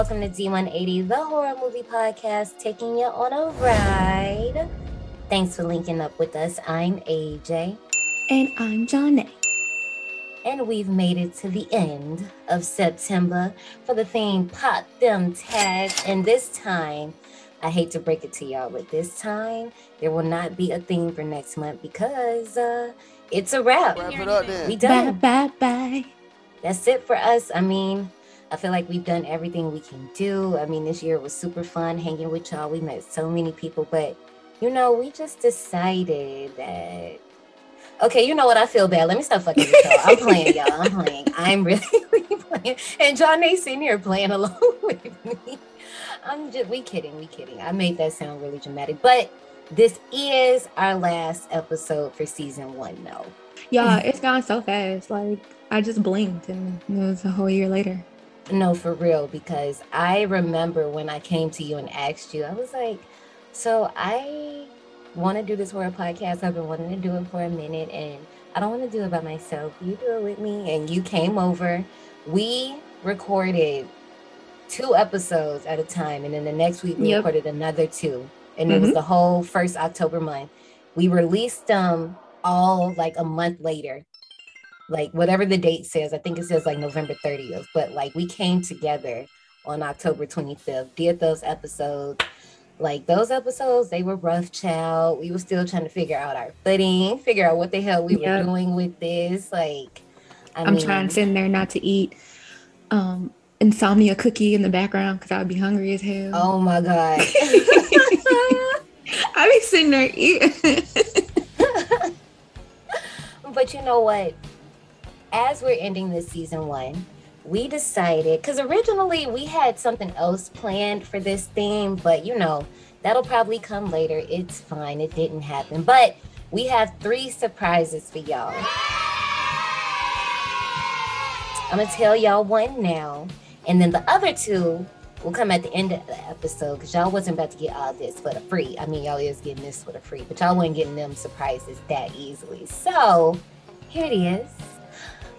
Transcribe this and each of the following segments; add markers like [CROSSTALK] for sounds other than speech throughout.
What up, survivors? Welcome to D180, the horror movie podcast, taking you on a ride. Thanks for linking up with us. I'm AJ. And I'm Johnny. And we've made it to the end of September for the theme Pop Them Tags. And this time, I hate to break it to y'all, but this time there will not be a theme for next month because uh, it's a wrap. Wrap it up then. We done. Bye bye bye. That's it for us. I mean, I feel like we've done everything we can do. I mean, this year was super fun hanging with y'all. We met so many people, but you know, we just decided that. Okay, you know what? I feel bad. Let me stop fucking with y'all. I'm playing, y'all. I'm playing. I'm really, [LAUGHS] really playing. And John A sitting here playing along [LAUGHS] with me. I'm just, we kidding, we kidding. I made that sound really dramatic, but this is our last episode for season one, though. Yeah, it's gone so fast. Like I just blinked and it was a whole year later. No, for real, because I remember when I came to you and asked you, I was like, so I want to do this horror podcast. I've been wanting to do it for a minute and I don't want to do it by myself. You do it with me. And you came over. We recorded two episodes at a time. And then the next week we Yep. recorded another two. And it was mm-hmm. the whole first October month. We released them all like a month later. Like whatever the date says, I think it says like November 30th. But like we came together on October 25th, did those episodes. Like those episodes, they were rough, child. We were still trying to figure out our footing, figure out what the hell we were doing with this. Like, I I'm mean, trying sit there not to eat um insomnia cookie in the background because I would be hungry as hell. Oh my god. [LAUGHS] I'd be sitting there eating. [LAUGHS] [LAUGHS] but you know what? As we're ending this season one, we decided because originally we had something else planned for this theme, but you know, that'll probably come later. It's fine. It didn't happen. But we have three surprises for y'all. I'm gonna tell y'all one now, and then the other two will come at the end of the episode because y'all wasn't about to get all this for the free. I mean, y'all is getting this for the free, but y'all wasn't getting them surprises that easily. So here it is.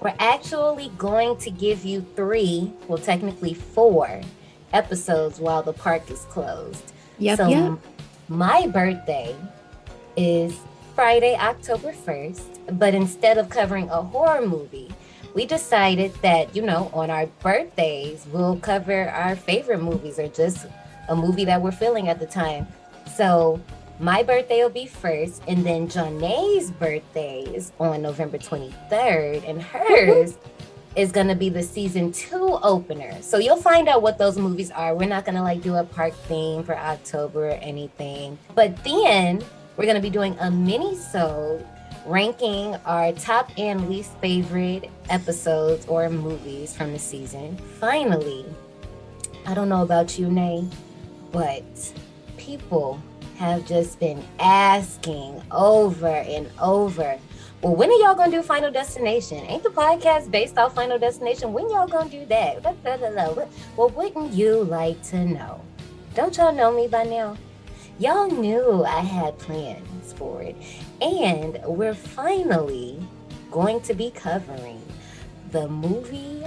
We're actually going to give you three, well, technically four episodes while the park is closed. Yep, so yep. my birthday is Friday, October 1st, but instead of covering a horror movie, we decided that, you know, on our birthdays, we'll cover our favorite movies or just a movie that we're feeling at the time. So my birthday will be first, and then Janae's birthday is on November 23rd, and hers is gonna be the season two opener. So you'll find out what those movies are. We're not gonna like do a park theme for October or anything. But then we're gonna be doing a mini-sode ranking our top and least favorite episodes or movies from the season. Finally, I don't know about you, Nay, but people have just been asking over and over. Well, when are y'all gonna do Final Destination? Ain't the podcast based off Final Destination? When y'all gonna do that? Da. Well, wouldn't you like to know? Don't y'all know me by now? Y'all knew I had plans for it. And we're finally going to be covering the movie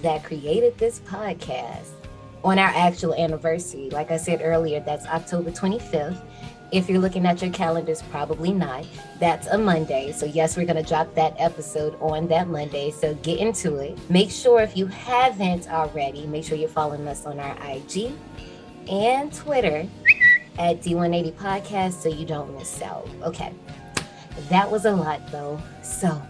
that created this podcast on our actual anniversary. Like I said earlier, that's October 25th. If you're looking at your calendars, probably not. That's a Monday. So, yes, we're going to drop that episode on that Monday. So, get into it. Make sure if you haven't already, make sure you're following us on our IG and Twitter at D180 Podcast so you don't miss out. Okay. That was a lot, though. So,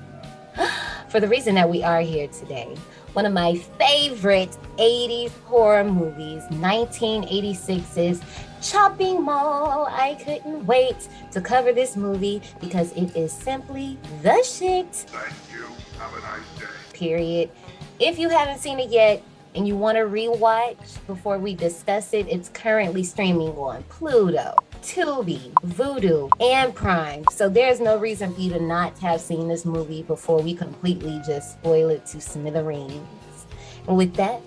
[GASPS] for the reason that we are here today, one of my favorite 80s horror movies, 1986's Chopping Mall. I couldn't wait to cover this movie because it is simply the shit. Thank you. Have a nice day. Period. If you haven't seen it yet and you want to rewatch before we discuss it, it's currently streaming on Pluto, Tubi, Vudu, and Prime. So there's no reason for you to not have seen this movie before we completely just spoil it to smithereens. And with that,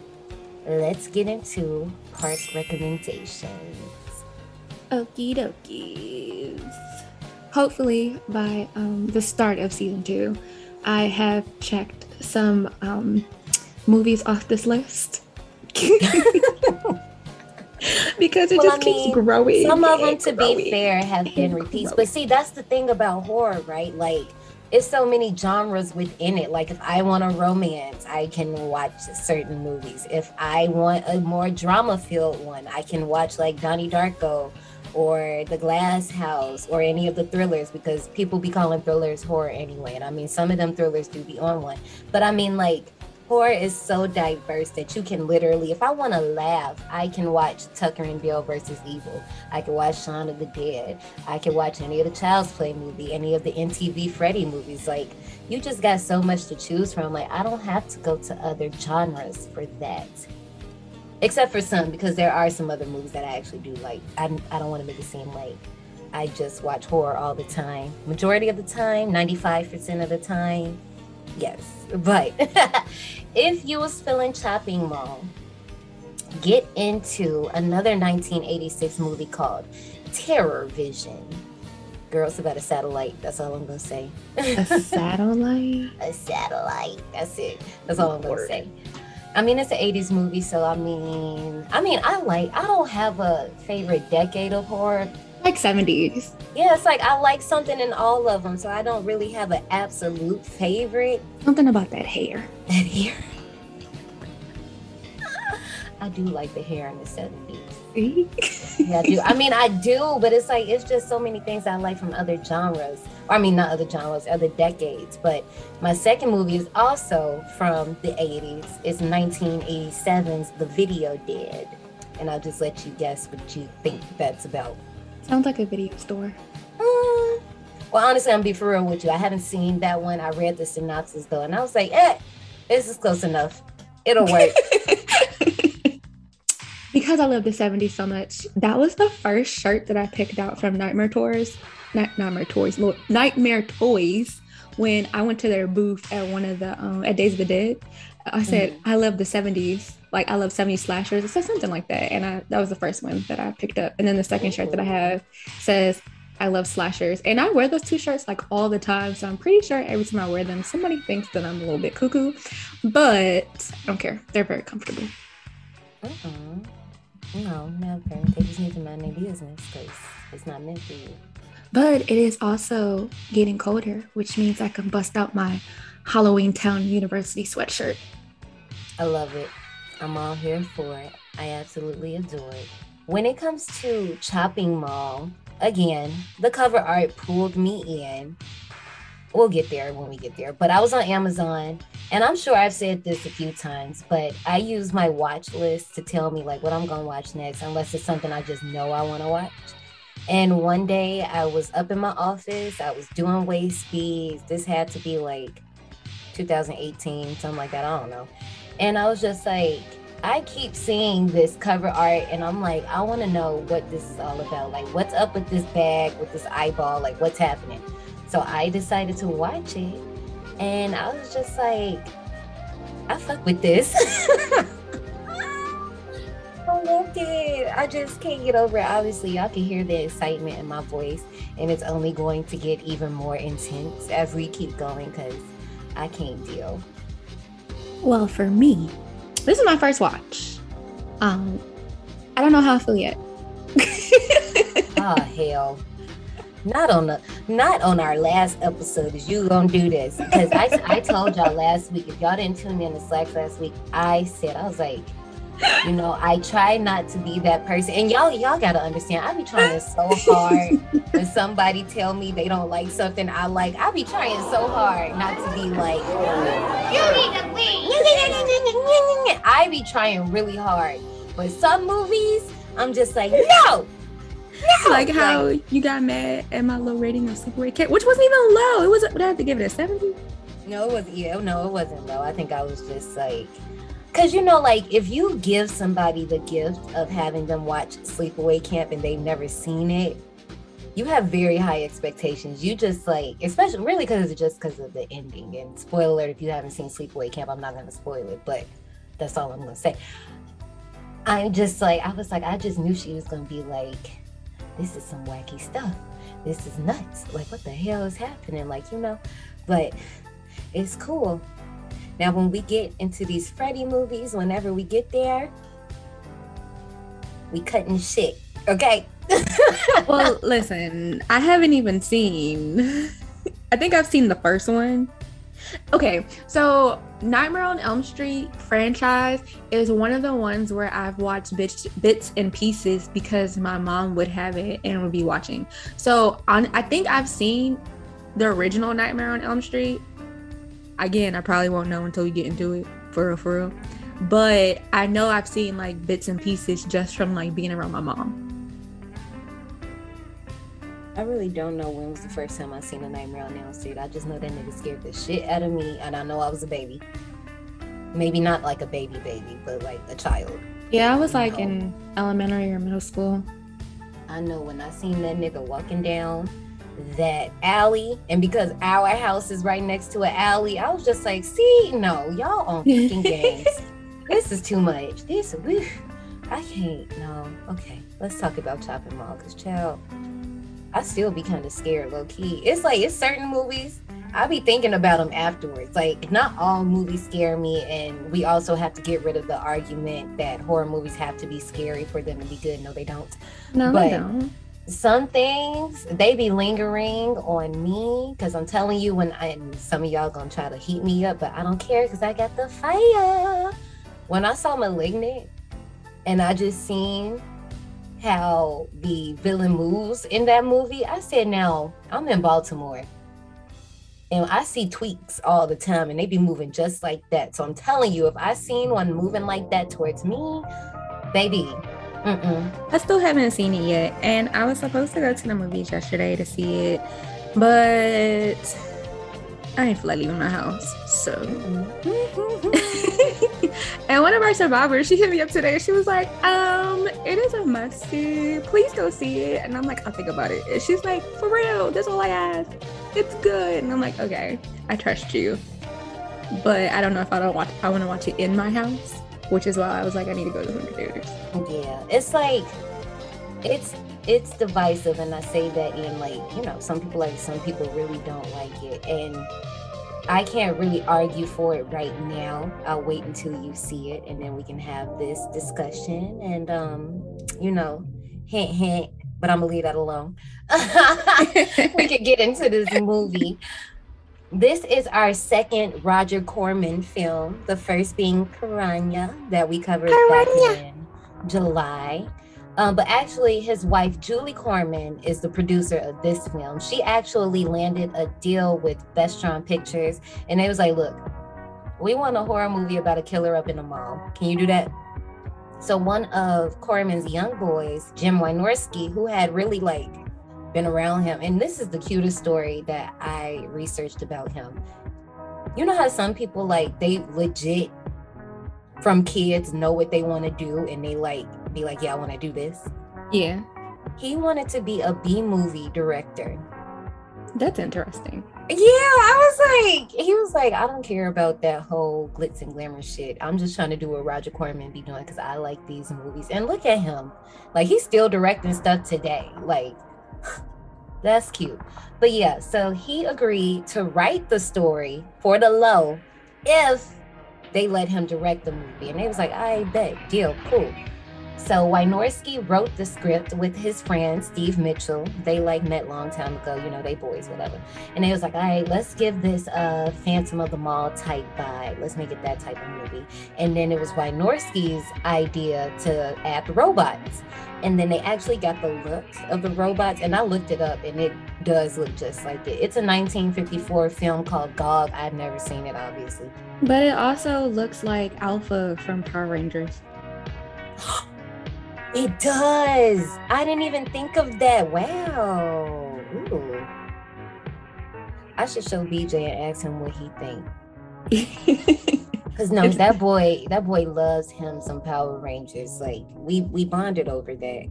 let's get into park recommendations. Okie dokies. Hopefully, by um, the start of season two, I have checked some um, movies off this list [LAUGHS] because it Well, just I keeps mean, growing. Some of them, to be fair, have been repeats. growing. But see, that's the thing about horror, right? Like, it's so many genres within it. Like, if I want a romance, I can watch certain movies. If I want a more drama filled one, I can watch like Donnie Darko or The Glass House or any of the thrillers because people be calling thrillers horror anyway. And I mean, some of them thrillers do be on one. But I mean, like, horror is so diverse that you can literally, if I want to laugh, I can watch Tucker and Bill versus Evil. I can watch Shaun of the Dead. I can watch any of the Child's Play movie, any of the MTV Freddy movies. Like, you just got so much to choose from. Like, I don't have to go to other genres for that. Except for some, because there are some other movies that I actually do like. I, I don't want to make it seem like I just watch horror all the time. Majority of the time, 95% of the time, yes. But [LAUGHS] if you was feeling chopping mall, get into another 1986 movie called Terror Vision. Girls about a satellite. That's all I'm gonna say. a [LAUGHS] satellite. a satellite. That's it. That's all I'm gonna say. I mean, it's an 80s movie, so I mean, I mean, I like. I don't have a favorite decade of horror. Like 70s. Yeah, it's like I like something in all of them, so I don't really have an absolute favorite. Something about that hair. That hair. [LAUGHS] I do like the hair in the 70s. See? Yeah, I do. I mean, I do, but it's like it's just so many things I like from other genres. Or, I mean, not other genres, other decades. But my second movie is also from the 80s. It's 1987's The Video Dead. And I'll just let you guess what you think that's about. Sounds like a video store. Mm. Well, honestly, I'm gonna be for real with you. I haven't seen that one. I read the synopsis though, and I was like, eh, this is close enough. It'll work. [LAUGHS] because I love the 70s so much, that was the first shirt that I picked out from Nightmare Toys. Not Nightmare Toys, Lord, Nightmare Toys. When I went to their booth at one of the um, at Days of the Dead, I said I love the 70s. Like I love 70s slashers. It said something like that, and I that was the first one that I picked up. And then the second shirt that I have says I love slashers, and I wear those two shirts like all the time. So I'm pretty sure every time I wear them, somebody thinks that I'm a little bit cuckoo, but I don't care. They're very comfortable. Mm-mm. No, never. They just need to mind their business because it's not meant for you. But it is also getting colder, which means I can bust out my Halloween Town University sweatshirt. I love it. I'm all here for it. I absolutely adore it. When it comes to Chopping Mall, again, the cover art pulled me in. We'll get there when we get there. But I was on Amazon, and I'm sure I've said this a few times, but I use my watch list to tell me like what I'm gonna watch next, unless it's something I just know I want to watch. And one day I was up in my office, I was doing waist speeds. This had to be like 2018, something like that. I don't know. And I was just like, I keep seeing this cover art, and I'm like, I want to know what this is all about. Like, what's up with this bag, with this eyeball? Like, what's happening? So I decided to watch it, and I was just like, I fuck with this. [LAUGHS] I loved it. I just can't get over it. Obviously, y'all can hear the excitement in my voice, and it's only going to get even more intense as we keep going because I can't deal. Well, for me, this is my first watch. Um, I don't know how I feel yet. Oh [LAUGHS] hell. Not on the not on our last episode is you gonna do this. Because I, I told y'all last week, if y'all didn't tune in to Slacks last week, I said I was like, you know, I try not to be that person. And y'all, y'all gotta understand, I be trying so hard when somebody tell me they don't like something I like. I be trying so hard not to be like, you need to leave. [LAUGHS] I be trying really hard. But some movies, I'm just like, no. No. like how you got mad at my low rating of Sleepaway Camp, which wasn't even low. It was. Would I have to give it a seventy? No, it wasn't. yeah, no, it wasn't low. I think I was just like Cause you know, like if you give somebody the gift of having them watch Sleepaway Camp and they've never seen it, you have very high expectations. You just like, especially really because it's just because of the ending. And spoiler alert, if you haven't seen Sleepaway Camp, I'm not gonna spoil it, but that's all I'm gonna say. I'm just like, I was like, I just knew she was gonna be like, this is some wacky stuff. This is nuts. Like, what the hell is happening? Like, you know, but it's cool. Now, when we get into these Freddy movies, whenever we get there, We cutting shit. Okay. [LAUGHS] well, listen, I haven't even seen. [LAUGHS] I think I've seen the first one. Okay, so Nightmare on Elm Street franchise is one of the ones where I've watched bits, bits and pieces because my mom would have it and would be watching. So on, I think I've seen the original Nightmare on Elm Street. Again, I probably won't know until we get into it for real, for real. But I know I've seen like bits and pieces just from like being around my mom. I really don't know when was the first time I seen a Nightmare on Elm Street. I just know that nigga scared the shit out of me, and I know I was a baby. Maybe not like a baby baby, but like a child. Yeah, I was like know. in elementary or middle school. I know when I seen that nigga walking down that alley, and because our house is right next to an alley, I was just like, see, no, y'all on fucking games. [LAUGHS] This is too much. This, whew, I can't. No, okay. Let's talk about Chopping Mall, cause child I still be kind of scared low key. It's like it's certain movies I be thinking about them afterwards. Like not all movies scare me, and we also have to get rid of the argument that horror movies have to be scary for them to be good. No, they don't. No, but they don't. Some things they be lingering on me because I'm telling you when I some of y'all gonna try to heat me up, but I don't care because I got the fire. When I saw Malignant, and I just seen how the villain moves in that movie, I said, now I'm in Baltimore and I see tweaks all the time and they be moving just like that. So I'm telling you, if I seen one moving like that towards me, baby, Mm-mm. I still haven't seen it yet. And I was supposed to go to the movies yesterday to see it, but I ain't feel like leaving my house. So, [LAUGHS] and one of our survivors, she hit me up today. She was like, "Um, it is a must see. Please go see it." And I'm like, "I'll think about it." And she's like, "For real? That's all I ask. It's good." And I'm like, "Okay, I trust you." But I don't know if I don't watch. I want to watch it in my house, which is why I was like, I need to go to the theaters. Yeah, it's like it's it's divisive and i say that in like you know some people like some people really don't like it and i can't really argue for it right now. I'll wait until you see it and then we can have this discussion and um you know hint hint but i'm gonna leave that alone. [LAUGHS] We could get into this movie. This is our second roger corman film the first being piranha that we covered Piranha. back in july um, but actually, his wife, Julie Corman, is the producer of this film. She actually landed a deal with Vestron Pictures, and they was like, look, we want a horror movie about a killer up in the mall. Can you do that? So one of Corman's young boys, Jim Wynorski, who had really like been around him, and this is the cutest story that I researched about him. You know how some people like they legit from kids know what they want to do and they like be like, yeah, I want to do this. Yeah. He wanted to be a B movie director. That's interesting. Yeah, I was like, he was like, I don't care about that whole glitz and glamour shit. I'm just trying to do what Roger Corman be doing because I like these movies. And look at him. Like he's still directing stuff today. Like [SIGHS] that's cute. But yeah, so he agreed to write the story for the low if they let him direct the movie. And they was like, I bet, deal, cool. So Wynorski wrote the script with his friend Steve Mitchell. They like met long time ago, you know, they boys, whatever. And they was like, all right, let's give this a Phantom of the Mall type vibe. Let's make it that type of movie. And then it was Wynorski's idea to add the robots. And then they actually got the look of the robots. And I looked it up and it does look just like it. It's a 1954 film called Gog. I've never seen it, obviously. But it also looks like Alpha from Power Rangers. [GASPS] [GASPS] [GASPS] It does. I didn't even think of that. Wow. Ooh. I should show BJ and ask him what he think. [LAUGHS] Cause no, that boy, that boy loves him some Power Rangers. Like we we bonded over that.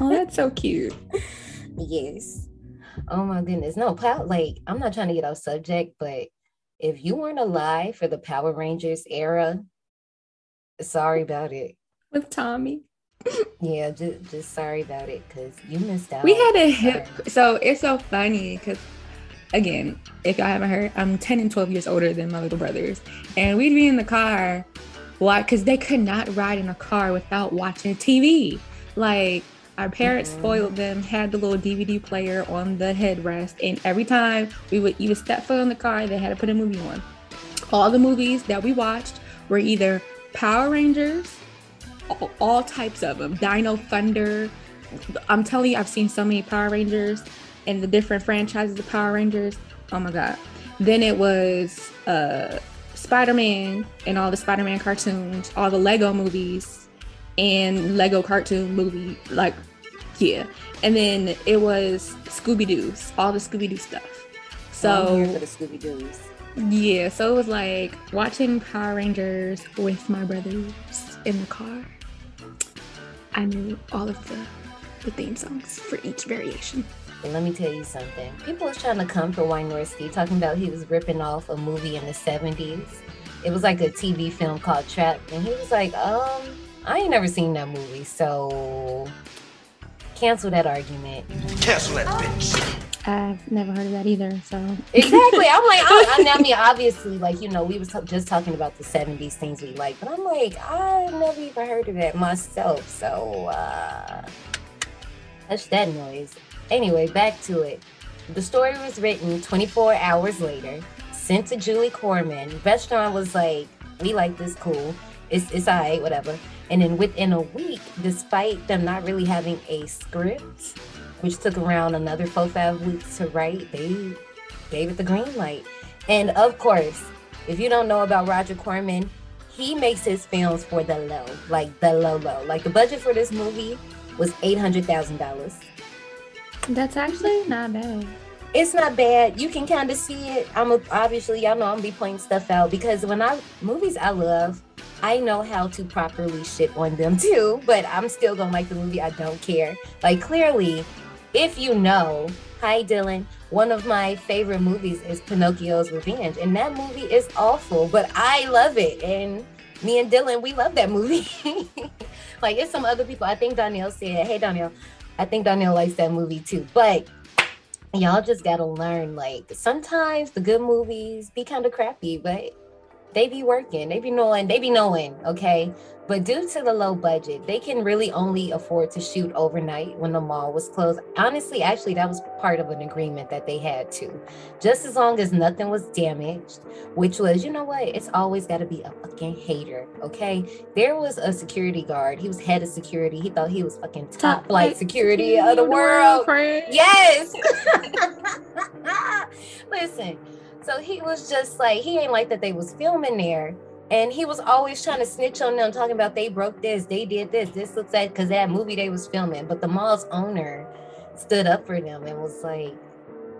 oh, that's so cute. [LAUGHS] Yes. Oh my goodness. No, power like I'm not trying to get off subject, but if you weren't alive for the Power Rangers era, sorry about it. With Tommy yeah, just, just sorry about it because you missed out. We had a hip, so it's so funny because again, if y'all haven't heard, I'm 10 and 12 years older than my little brothers, and we'd be in the car Why? Because they could not ride in a car without watching TV. Like our parents Mhm. spoiled them, had the little DVD player on the headrest, and every time we would even step foot in the car, they had to put a movie on. All the movies that we watched were either Power Rangers, all, all types of them, Dino Thunder. I'm telling you, I've seen so many Power Rangers and the different franchises of Power Rangers. Oh my god! Then it was uh, Spider-Man and all the Spider-Man cartoons, all the Lego movies, and Lego cartoon movie. Like, yeah. And then it was Scooby Doo's, all the Scooby Doo stuff. I'm here So for the Scooby Doo's. yeah, so it was like watching Power Rangers with my brothers in the car. I knew all of the, the theme songs for each variation. Let me tell you something. People was trying to come for Wynorski, talking about he was ripping off a movie in the 70s. It was like a TV film called Trap. And he was like, um, I ain't never seen that movie, so cancel that argument. Cancel that bitch. I've never heard of that either. So [LAUGHS] Exactly. I'm like, I, I mean, obviously, like, you know, we was t- just talking about the 70s things we like, but I'm like, I never even heard of that myself. So, uh, hush that noise. Anyway, back to it. The story was written 24 hours later, sent to Julie Corman. Vestron was like, we like this cool. It's, it's all right, whatever. And then within a week, despite them not really having a script, which took around another four, five weeks to write, they gave it the green light. And of course, if you don't know about Roger Corman, he makes his films for the low, like the low, low. Like the budget for this movie was $800,000. that's actually not bad. it's not bad. You can kind of see it. I'm a, obviously y'all know I'm be pointing stuff out because when I movies I love, I know how to properly shit on them too. But I'm still gonna like the movie. I don't care. Like clearly, if you know, hi Dylan. One of my favorite movies is Pinocchio's Revenge, and that movie is awful, but I love it. And me and Dylan, we love that movie. [LAUGHS] like it's some other people. I think Danielle said, "Hey Danielle, I think Danielle likes that movie too." But y'all just gotta learn like sometimes the good movies be kind of crappy but they be working they be knowing they be knowing okay but due to the low budget they can really only afford to shoot overnight when the mall was closed. Honestly actually that was part of an agreement that they had to just as long as nothing was damaged which was you know what it's always got to be a fucking hater okay? There was a security guard. He was head of security. He thought he was fucking top flight security of the world. Yes. [LAUGHS] [LAUGHS] Listen, so he was just like he ain't like that they was filming there. And he was always trying to snitch on them, talking about they broke this, they did this, this looks like because that movie they was filming. But the mall's owner stood up for them and was like,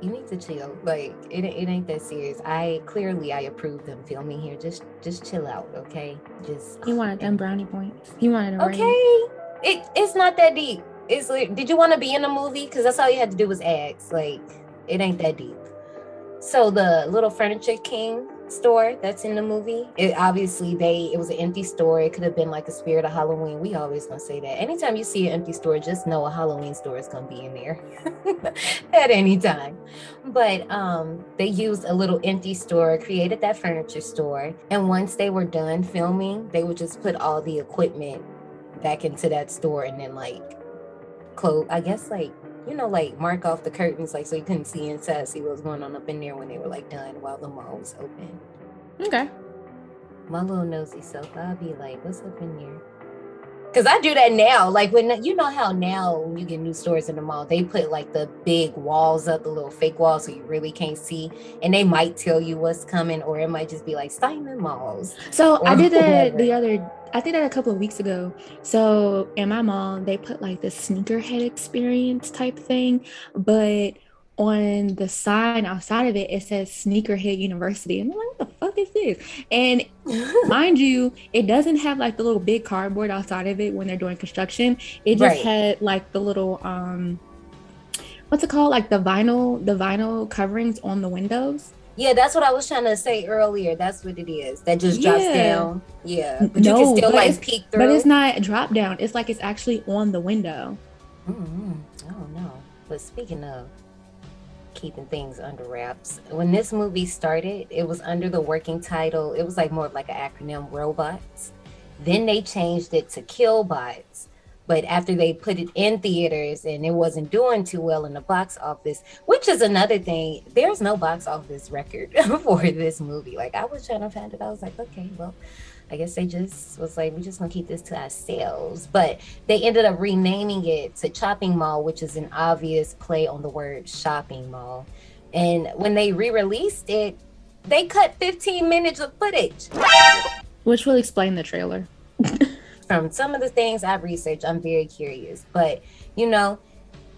"You need to chill. Like it, it ain't that serious. I clearly I approve them filming here. Just just chill out, okay? Just He wanted them brownie points. He wanted a Okay, raise. it it's not that deep. It's like, did you want to be in a movie? Because that's all you had to do was ask. Like, it ain't that deep. So the little furniture king store that's in the movie, it obviously they it was an empty store. It could have been like a spirit of Halloween. We always gonna say that. Anytime you see an empty store, just know a Halloween store is gonna be in there [LAUGHS] at any time. But um, they used a little empty store, created that furniture store, and once they were done filming, they would just put all the equipment back into that store and then like close I guess like you know like mark off the curtains like so you couldn't see inside see what was going on up in there when they were like done while the mall was open. Okay. My little nosy self, I'll be like, what's up in there? Cause I do that now. Like when you know how now when you get new stores in the mall, they put like the big walls up, the little fake walls, so you really can't see, and they might tell you what's coming, or it might just be like Steinman Malls. So I did that the other. I did that a couple of weeks ago. So in my mall, they put like the sneakerhead experience type thing, but on the sign outside of it, it says Sneakerhead University. And I'm like, what the fuck is this? And [LAUGHS] mind you, it doesn't have like the little big cardboard outside of it when they're doing construction. It just Right. had like the little um, what's it called? Like the vinyl, the vinyl coverings on the windows. Yeah, that's what I was trying to say earlier. That's what it is. That just drops Yeah. down. Yeah, but you can still like peek through. But it's not drop down. It's like it's actually on the window. Mm-hmm. Oh no. But speaking of keeping things under wraps, when this movie started, it was under the working title. It was like more like an acronym, robots. Then they changed it to Killbots. But after they put it in theaters and it wasn't doing too well in the box office, which is another thing, there's no box office record [LAUGHS] for this movie. Like I was trying to find it, I was like, okay, well, I guess they just was like, we're just gonna keep this to ourselves. But they ended up renaming it to Chopping Mall, which is an obvious play on the word shopping mall. And when they re-released it, they cut 15 minutes of footage. Which will explain the trailer. [LAUGHS] From some of the things I've researched, I'm very curious. But you know,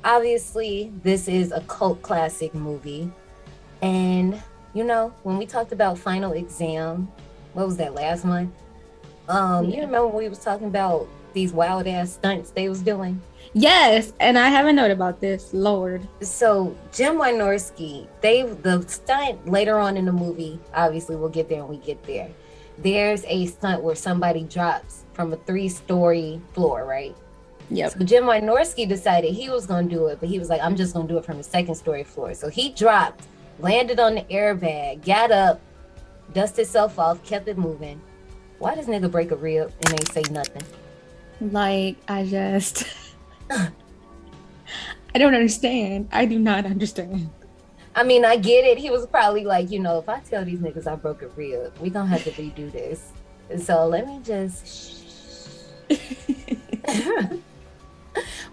obviously this is a cult classic movie. And you know, when we talked about final exam, what was that last one? Um, you remember when we was talking about these wild ass stunts they was doing? Yes, and I have a note about this. Lord. So Jim Wynorski, they the stunt later on in the movie, obviously we'll get there when we get there. There's a stunt where somebody drops from a three-story floor, right? Yep. So Jim Wynorski decided he was gonna do it, but he was like, I'm just gonna do it from the second story floor. So he dropped, landed on the airbag, got up, dusted himself off, kept it moving. Why does nigga break a rib and ain't say nothing? Like I just [LAUGHS] I don't understand. I do not understand. I mean, I get it. He was probably like, you know, if I tell these niggas I broke a rib, we gonna have to redo this. So let me just. [LAUGHS]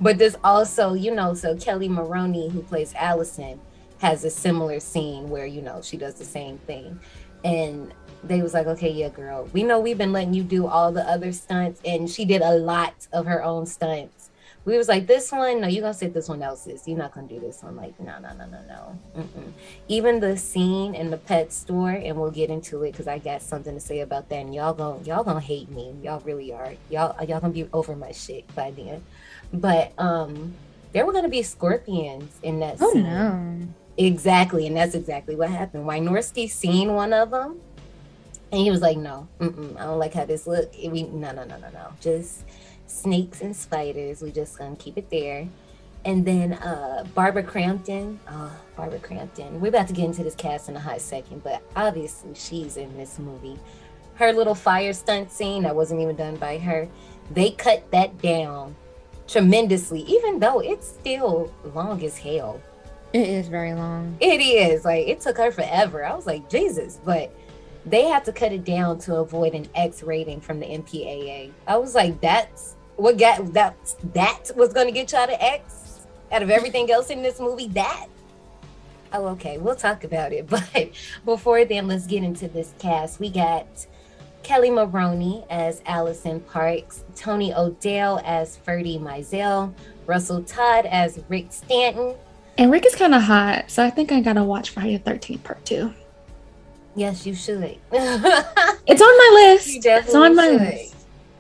but this also, you know, so Kelly Maroney, who plays Allison, has a similar scene where you know she does the same thing, and they was like, okay, yeah, girl, we know we've been letting you do all the other stunts, and she did a lot of her own stunts. We was like, this one, no, you gonna say this one else's. You're not gonna do this one. Like, no, no, no, no, no. Mm-mm. Even the scene in the pet store, and we'll get into it because I got something to say about that. And y'all gonna y'all gonna hate me. Y'all really are. Y'all y'all gonna be over my shit by then. But um, there were gonna be scorpions in that. Oh scene. no. Exactly, and that's exactly what happened. Wynorski seen one of them, and he was like, "No, mm-mm, I don't like how this look. We no, no, no, no, no. Just snakes and spiders. We just gonna keep it there." And then uh Barbara Crampton. Oh, Barbara Crampton. We're about to get into this cast in a hot second, but obviously she's in this movie. Her little fire stunt scene that wasn't even done by her. They cut that down tremendously, even though it's still long as hell. It is very long. It is like it took her forever. I was like, Jesus, but they had to cut it down to avoid an X rating from the MPAA. I was like, that's what got that that was gonna get y'all to X out of everything else in this movie. That oh, okay, we'll talk about it. [LAUGHS] But before then, let's get into this cast. We got Kelly Maroney as Allison Parks, Tony O'Dell as Ferdy Meisel, Russell Todd as Rick Stanton. And Rick is kind of hot, so I think I gotta watch Friday the 13th part two. Yes, you should. It's on my list. It's on my definitely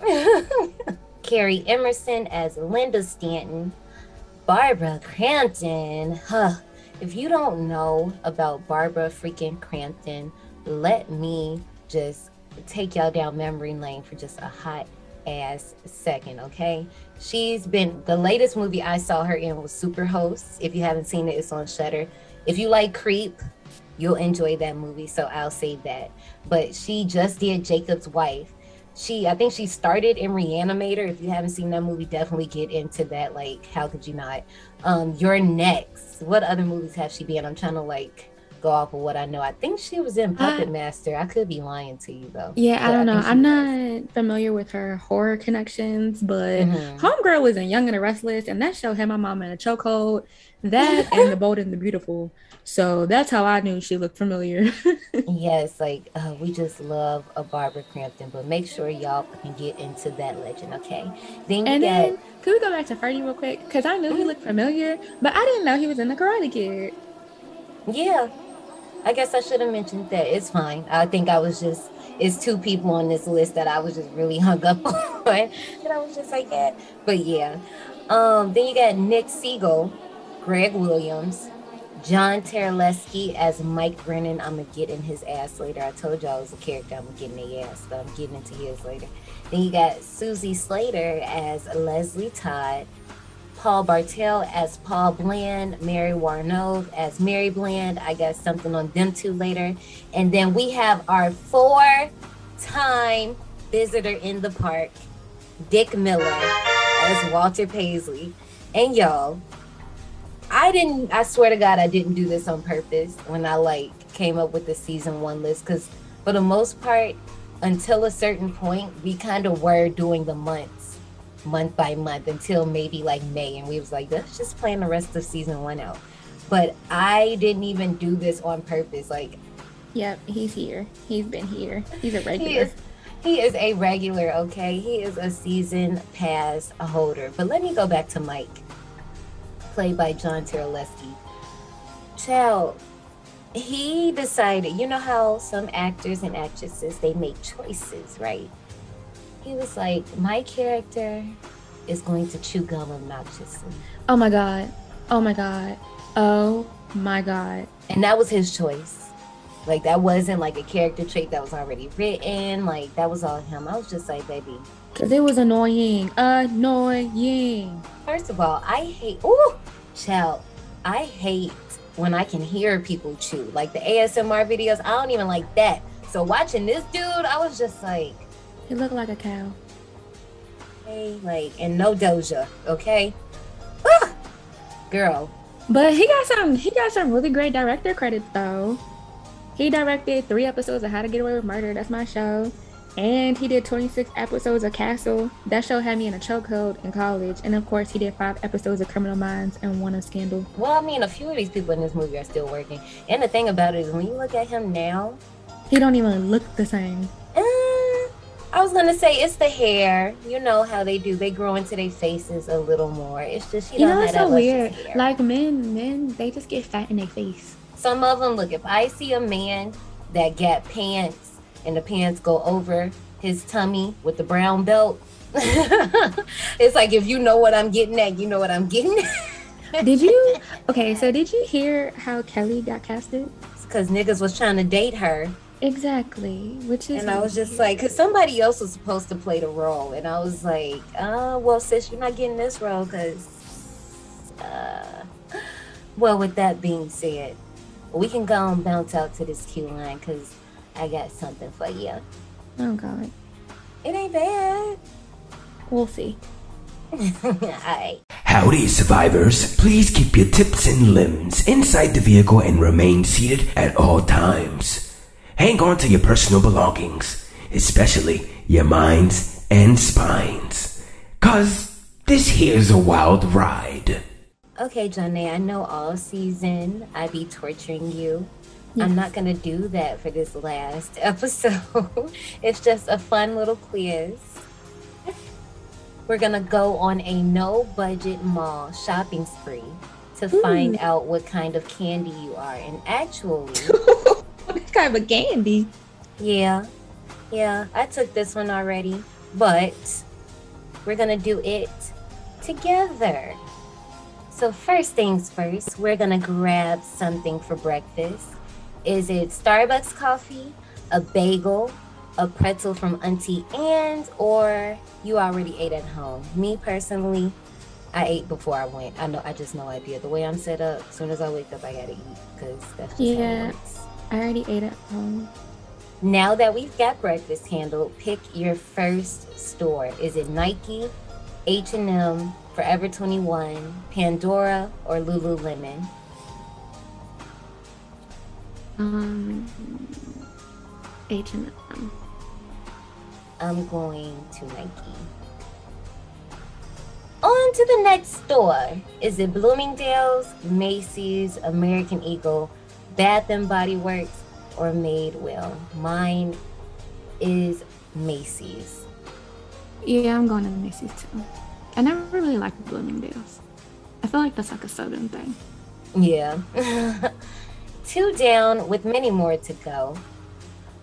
list. [LAUGHS] Karrie Emerson as Linda Stanton. Barbara Crampton. Huh. If you don't know about Barbara freaking Crampton, let me just take y'all down memory lane for just a hot ass second, okay? She's been the latest movie I saw her in was Superhost. If you haven't seen it, it's on Shudder. If you like Creep, you'll enjoy that movie, so I'll say that. But she just did Jacob's Wife. She, I think she started in Reanimator. If you haven't seen that movie, definitely get into that. Like, how could you not? Um, You're next. What other movies have she been? I'm trying to like go off of what I know. I think she was in Puppet I- Master. I could be lying to you though. Yeah, I don't know. I'm not familiar with her horror connections, but Mhm. Homegirl was in Young and the Restless, and that show had my mom in a chokehold. That and The Bold and the Beautiful. So that's how I knew she looked familiar. [LAUGHS] Yes, like uh, we just love a Barbara Crampton, but make sure y'all can get into that legend, okay? Then and got then, could we go back to Ferdy real quick? Because I knew he looked familiar, but I didn't know he was in The Karate Kid. yeah. I guess I should have mentioned that. It's fine. I think I was just it's two people on this list that I was just really hung up [LAUGHS] on, and I was just like that. But yeah, um, then you got Nick Segal, Greg Williams, John Terlesky as Mike Brennan. I'm gonna get in his ass later. I told y'all it was a character I'm getting their ass, but I'm getting into his later. Then you got Suzee Slater as Leslie Todd, Paul Bartel as Paul Bland, Mary Woronov as Mary Bland. I got something on them two later. And then we have our four time visitor in the park, Dick Miller as Walter Paisley. And y'all, I didn't, I swear to God, I didn't do this on purpose when I like came up with the season one list because for the most part, until a certain point, we kind of were doing the months month by month until maybe like May. And we was like, let's just plan the rest of season one out. But I didn't even do this on purpose. Like, Yep, he's here. He's been here. He's a he regular. is he is a regular, okay? He is a season pass holder. But let me go back to Mike, played by John Terlesky. Child, he decided, you know how some actors and actresses they make choices, right? He was like, my character is going to chew gum obnoxiously. Oh my god. Oh my god. Oh my god. And that was his choice. Like that wasn't like a character trait that was already written. Like that was all him. I was just like, baby, Cause it was annoying. Annoying. First of all, I hate. Ooh, child, I hate when I can hear people chew. Like the ASMR videos, I don't even like that. So watching this dude, I was just like, He looked like a cow. hey, like, and no doja, okay? Ah! Girl, But he got some he got some really great director credits though. He directed three episodes of How to Get Away with Murder, that's my show. And he did 26 episodes of Castle. That show had me in a chokehold in college. And of course, he did five episodes of Criminal Minds and one of Scandal. well, I mean, a few of these people in this movie are still working. And the thing about it is, when you look at him now, He don't even look the same. Uh, I was gonna say it's the hair. You know how they do; they grow into their faces a little more. It's just you, You know, it's so weird. Like men, men, they just get fat in their face. Some of them look. If I see a man that got pants and the pants go over his tummy with the brown belt, [LAUGHS] it's like if you know what I'm getting at, you know what I'm getting at. [LAUGHS] Did you? Okay, so did you hear how Kelly got casted? Because niggas was trying to date her, Exactly. Which is. and I was just like, because somebody else was supposed to play the role, and I was like, uh, well, sis, you're not getting this role, because. Uh, well, with that being said, we can go and bounce out to this queue line because I got something for you. Oh God. It ain't bad. We'll see. [LAUGHS] Alright. Howdy, survivors. Please keep your tips and limbs inside the vehicle and remain seated at all times. Hang on to your personal belongings, especially your minds and spines. Cause this here's a wild ride. Okay, Johnny, I know all season I be torturing you. I'm not gonna do that for this last [LAUGHS] episode. it's just a fun little quiz. We're gonna go on a no budget mall shopping spree to find out what kind of candy you are. And actually, [LAUGHS] What kind of a candy? Yeah, yeah, I took this one already, but we're gonna do it together. So, first things first, we're gonna grab something for breakfast. Is it Starbucks coffee, a bagel, a pretzel from Auntie Anne's, or you already ate at home? Me personally, I ate before I went. I know, I just no idea. The way I'm set up, as soon as I wake up, I gotta eat because that's just Yeah. I already ate at home. Now that we've got breakfast handled, pick your first store. Is it Nike, H&M, Forever 21, Pandora, or Lululemon? Um, H and M. I'm going to Nike. On to the next store. Is it Bloomingdale's, Macy's, American Eagle, Bath and Body Works, or Madewell? Mine is Macy's. Yeah, I'm going to Macy's too. I never really liked Bloomingdale's. I feel like that's like a southern thing. Yeah. [LAUGHS] Two down with many more to go.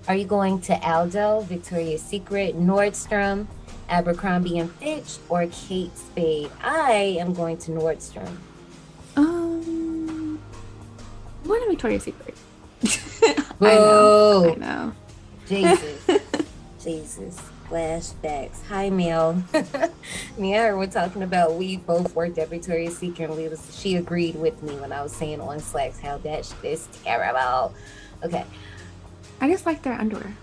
Are you going to Aldo, Victoria's Secret, Nordstrom, Abercrombie and Fitch, or Kate Spade? I am going to Nordstrom. Um, going to Victoria's Secret. [LAUGHS] I know. I know. Jesus. [LAUGHS] Jesus. Flashbacks. Hi, Mel. me and her were talking about we both worked at Victoria's Secret and we was she agreed with me when I was saying on Slacks how that shit is terrible. Okay. I just like their underwear.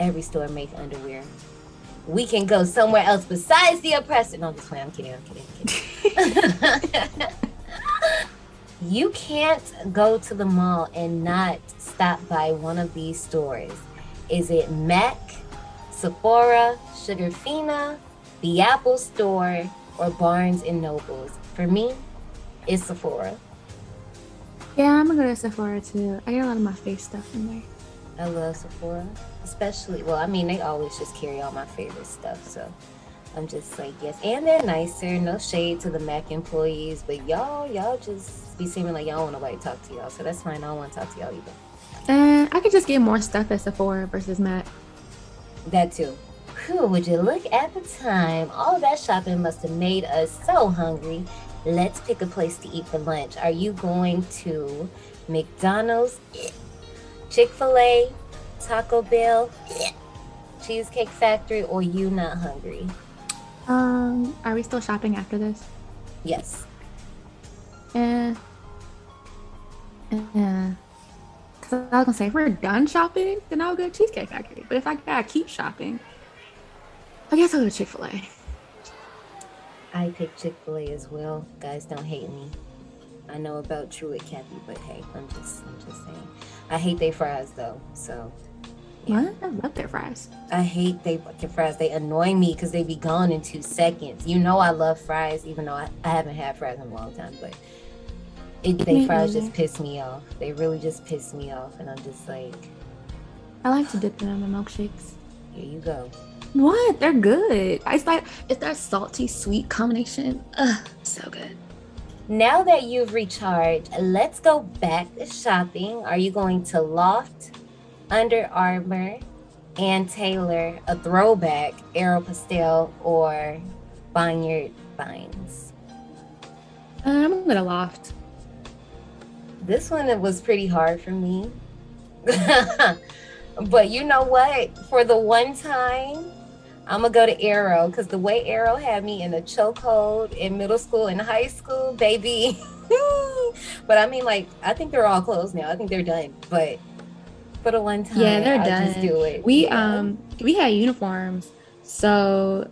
every store make underwear. We can go somewhere else besides the oppressor. No, I'm just playing. I'm kidding. I'm kidding. I'm kidding. [LAUGHS] [LAUGHS] you can't go to the mall and not stop by one of these stores. Is it Mac, Sephora, Sugarfina, the Apple Store, or Barnes and Nobles? For me, it's Sephora. Yeah, I'm gonna go to Sephora too. I get a lot of my face stuff in there. I love Sephora, especially. Well, I mean, they always just carry all my favorite stuff, so I'm just like, yes. And they're nicer. No shade to the Mac employees, but y'all, y'all just be seeming like y'all want nobody to talk to y'all. So that's fine. I don't want to talk to y'all either. And I could just get more stuff at Sephora versus Mac. That too. Whew, would you look at the time? All that shopping must have made us so hungry. Let's pick a place to eat for lunch. Are you going to McDonald's, Chick fil A, Taco Bell, Cheesecake Factory, or you not hungry? Um, are we still shopping after this? Yes. Eh. Eh. Cause I was gonna say if we're done shopping, then I'll go to Cheesecake Factory. But if I gotta keep shopping, I guess I'll go to Chick Fil A. I picked Chick fil A as well. Guys, don't hate me. I know about Truett Cathy, but hey, I'm just I'm just saying. I hate their fries though, so What? I love their fries. I hate they fucking fries. They annoy me because they be gone in two seconds. You know I love fries, even though I, I haven't had fries in a long time, but it, they Me fries neither. just piss me off. They really just piss me off, and I'm just like, I like to dip them in my milkshakes. here you go. What? They're good. It's like it's that salty sweet combination. Ugh, so good. Now that you've recharged, let's go back to shopping. Are you going to Loft, Under Armour, Ann Taylor, a throwback, Aeropostale, or Vineyard Vines? Um, I'm gonna loft. This one it was pretty hard for me. [LAUGHS] but you know what? For the one time, I'm gonna go to Arrow because the way Arrow had me in a chokehold in middle school and high school, baby. [LAUGHS] but I mean, like, I think they're all closed now. I think they're done. But for the one time, Yeah, they're I'll done. Do it. We Yeah. um we had uniforms, so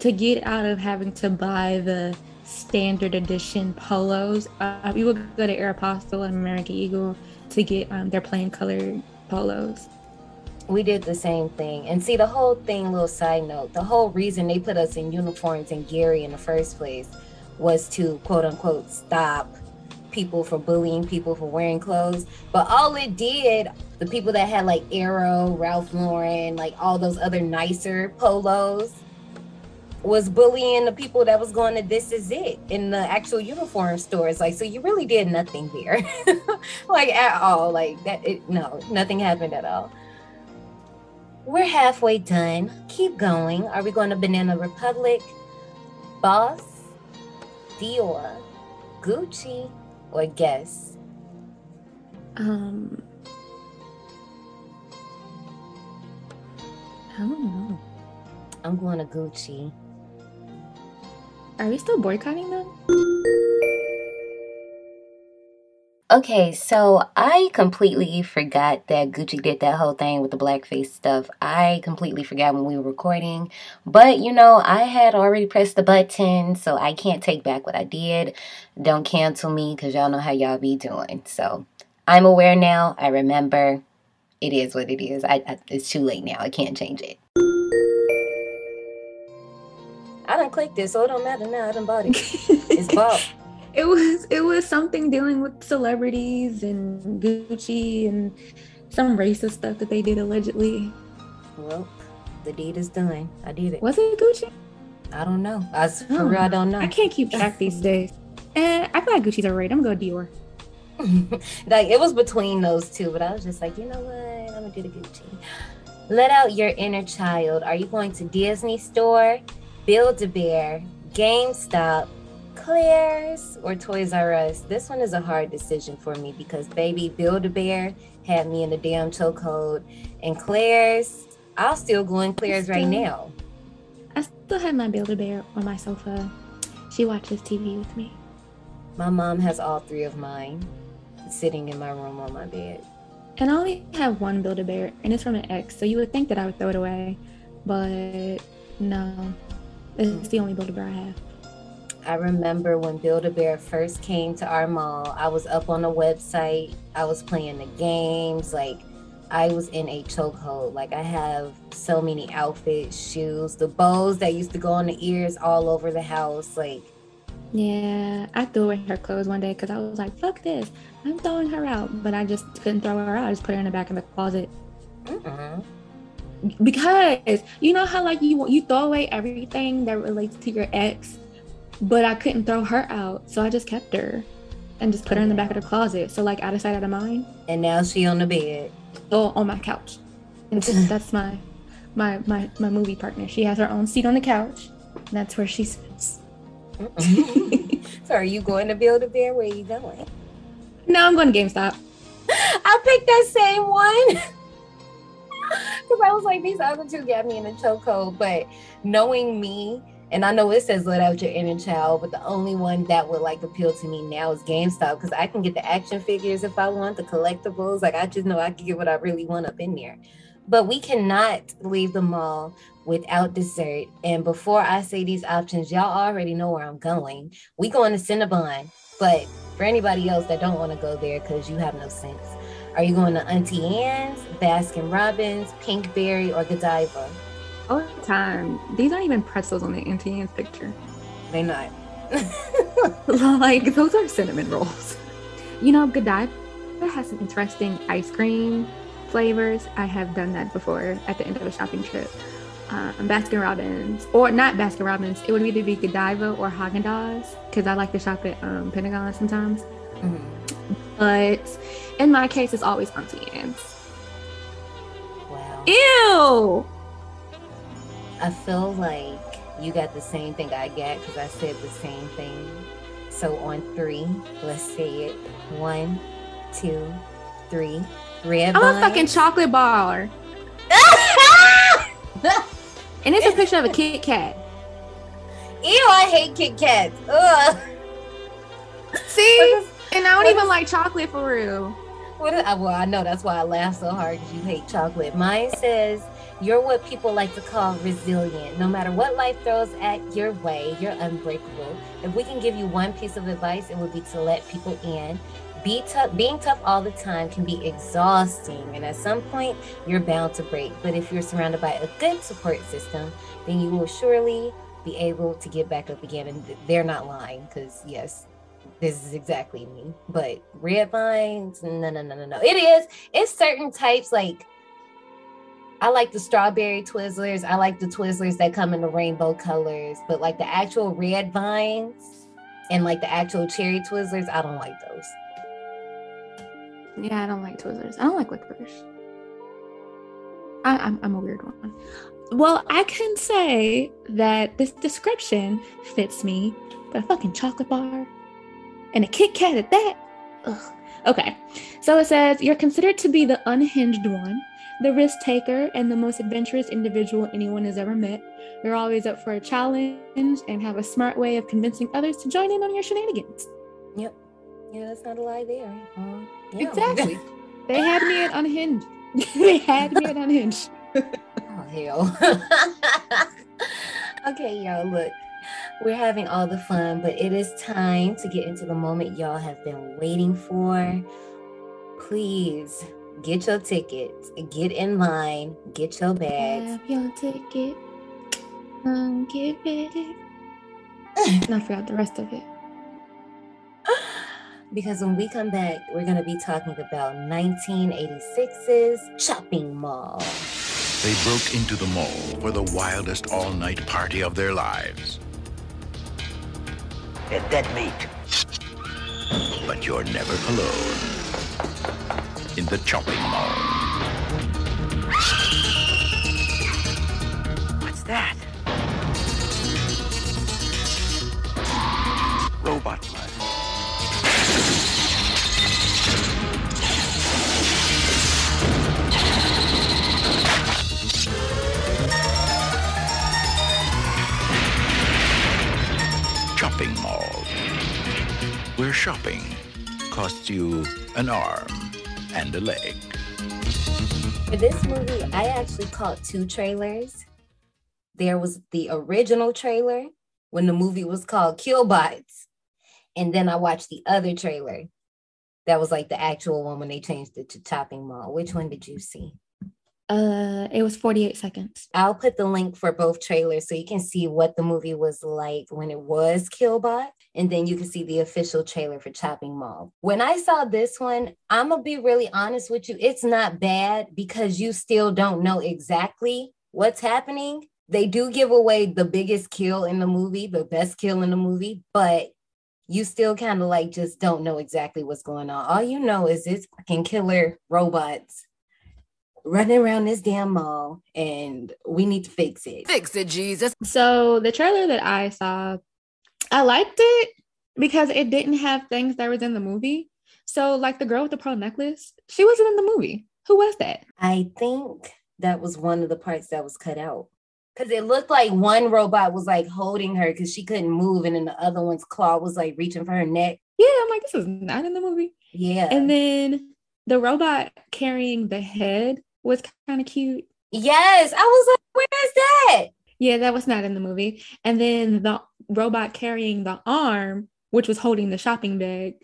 to get out of having to buy the standard edition polos, uh, we would go to Aeropostale and American Eagle to get um, their plain colored polos. we did the same thing. And see, the whole thing, little side note, the whole reason they put us in uniforms and Gary in the first place was to quote unquote stop people from bullying people for wearing clothes. But all it did, the people that had like Arrow, Ralph Lauren, like all those other nicer polos, was bullying the people that was going to This Is It in the actual uniform stores. Like, so you really did nothing there, [LAUGHS] like at all. Like that, it, no, nothing happened at all. We're halfway done. Keep going. Are we going to Banana Republic, Boss, Dior, Gucci, or Guess? Um, I don't know. I'm going to Gucci. Are we still boycotting them? Okay, so I completely forgot that Gucci did that whole thing with the blackface stuff. I completely forgot when we were recording. But you know, I had already pressed the button, so I can't take back what I did. Don't cancel me because y'all know how y'all be doing. So I'm aware now. I remember. It is what it is. I, I it's too late now. I can't change it. I didn't click this, so it don't matter now. I done bought it. [LAUGHS] It's bought. It was it was something dealing with celebrities and Gucci and some racist stuff that they did allegedly. Well, the deed is done. I did it. Was it Gucci? I don't know. I for Oh, real, I don't know. I can't keep [LAUGHS] track these days. And I feel like Gucci's overrated. I'm gonna go Dior. [LAUGHS] like it was between those two, but I was just like, you know what? I'm gonna do the Gucci. Let out your inner child. Are you going to Disney Store, Build a Bear, GameStop, Claire's, or Toys R Us? This one is a hard decision for me because baby, Build a Bear had me in the damn chokehold, and Claire's, I'll still go in Claire's right now. I still have my Build a Bear on my sofa. She watches TV with me. My mom has all three of mine sitting in my room on my bed. And I only have one Build a Bear, and it's from an ex, so you would think that I would throw it away, but no, it's the only Build a Bear I have. I remember when Build a Bear first came to our mall, I was up on the website, I was playing the games, like I was in a chokehold. Like I have so many outfits, shoes, the bows that used to go on the ears all over the house. Like, yeah, I threw away her clothes one day because I was like, "Fuck this! I'm throwing her out." But I just couldn't throw her out. I just put her in the back of the closet. Mm-mm. Because you know how like you you throw away everything that relates to your ex, but I couldn't throw her out, so I just kept her and just put her in the back of the closet. So like out of sight, out of mind. And now she on the bed oh, on my couch. And [LAUGHS] that's my my my my movie partner. She has her own seat on the couch. that's where she sits. [LAUGHS] so are you going to build a bear? Where are you going? No, I'm going to GameStop. [LAUGHS] I picked that same one. [LAUGHS] Because I was like, these other two got me in a chokehold. But knowing me, and I know it says let out your inner child, but the only one that would like appeal to me now is GameStop because I can get the action figures if I want, the collectibles. Like I just know I can get what I really want up in there. But we cannot leave the mall without dessert. And before I say these options, y'all already know where I'm going. We going to Cinnabon. But for anybody else that don't want to go there because you have no sense, are you going to Auntie Anne's, Baskin Robbins, Pinkberry, or Godiva? all the time. These aren't even pretzels on the Auntie Anne's picture. They're not. [LAUGHS] [LAUGHS] like those are cinnamon rolls. You know, Godiva has some interesting ice cream flavors. I have done that before at the end of a shopping trip. Um, Baskin Robbins, or not Baskin Robbins, it would either be Godiva or Haagen Dazs because I like to shop at um, Pentagon sometimes. Mm-hmm. But in my case, it's always Auntie Anne's. Wow. Ew! I feel like you got the same thing I got because I said the same thing. So on three, let's say it. One, two, three. Red. I'm a fucking chocolate bar. [LAUGHS] and it's a picture of a Kit Kat. Ew, I hate Kit Kats. Ugh. See? And I don't even like chocolate for real. What is, uh, well, I know that's why I laugh so hard because you hate chocolate. Mine says you're what people like to call resilient. No matter what life throws at your way, you're unbreakable. If we can give you one piece of advice, it would be to let people in. Be tough, being tough all the time can be exhausting, and at some point, you're bound to break. But if you're surrounded by a good support system, then you will surely be able to get back up again. And they're not lying, because yes, this is exactly me. But red vines, no, no, no, no, no. It is. It's certain types like I like the strawberry Twizzlers. I like the Twizzlers that come in the rainbow colors, but like the actual red vines and like the actual cherry Twizzlers, I don't like those. Yeah, I don't like Twizzlers. I don't like licorice. I, I'm, I'm a weird one. Well, I can say that this description fits me, but a fucking chocolate bar and a Kit Kat at that. Ugh. Okay, so it says you're considered to be the unhinged one the risk taker and the most adventurous individual anyone has ever met. You're always up for a challenge and have a smart way of convincing others to join in on your shenanigans. Yep. Yeah, that's not a lie there. Uh, yeah. Exactly. [LAUGHS] they had me at unhinged. [LAUGHS] they had me at unhinged. [LAUGHS] oh hell. okay, y'all, look. We're having all the fun, but it is time to get into the moment y'all have been waiting for. Please get your tickets, get in line, get your bags. Have your ticket. Um, get ready. [SIGHS] and I forgot the rest of it. [GASPS] Because when we come back, we're going to be talking about 1986's Chopping Mall. They broke into the mall for the wildest all night party of their lives. Get dead meat. But you're never alone in the chopping mall. What's that? Robot blood. Where shopping costs you an arm and a leg. For this movie, I actually caught two trailers. There was the original trailer when the movie was called Killbots. And then I watched the other trailer that was like the actual one when they changed it to Chopping Mall. Which one did you see? Uh, it was 48 seconds. I'll put the link for both trailers so you can see what the movie was like when it was Killbot, and then you can see the official trailer for Chopping Mall. When I saw this one, I'm gonna be really honest with you, it's not bad because you still don't know exactly what's happening. They do give away the biggest kill in the movie, the best kill in the movie, but you still kind of like just don't know exactly what's going on. All you know is it's fucking killer robots running around this damn mall and we need to fix it. Fix it, Jesus. So the trailer that I saw, I liked it because it didn't have things that was in the movie. So like the girl with the pearl necklace, she wasn't in the movie. Who was that? I think that was one of the parts that was cut out. Cause it looked like one robot was like holding her because she couldn't move, and then the other one's claw was like reaching for her neck. Yeah, I'm like, this is not in the movie. Yeah. And then the robot carrying the head was kind of cute. yes, I was like, where's that? Yeah, that was not in the movie. And then the robot carrying the arm, which was holding the shopping bag,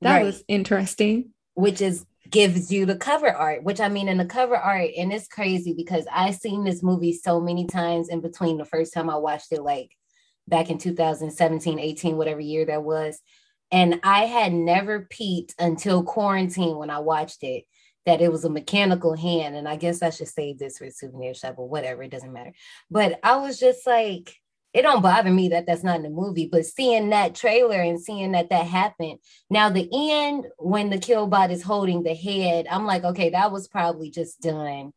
that Right. was interesting. which is gives you the cover art which i mean in the cover art and it's crazy because I've seen this movie so many times in between the first time i watched it like back in 2017 18 whatever year that was and i had never peeped until quarantine when i watched it that it was a mechanical hand and i guess i should save this for a souvenir shop or whatever it doesn't matter but i was just like it don't bother me that that's not in the movie but seeing that trailer and seeing that that happened now, the end when the killbot is holding the head, I'm like, okay, that was probably just done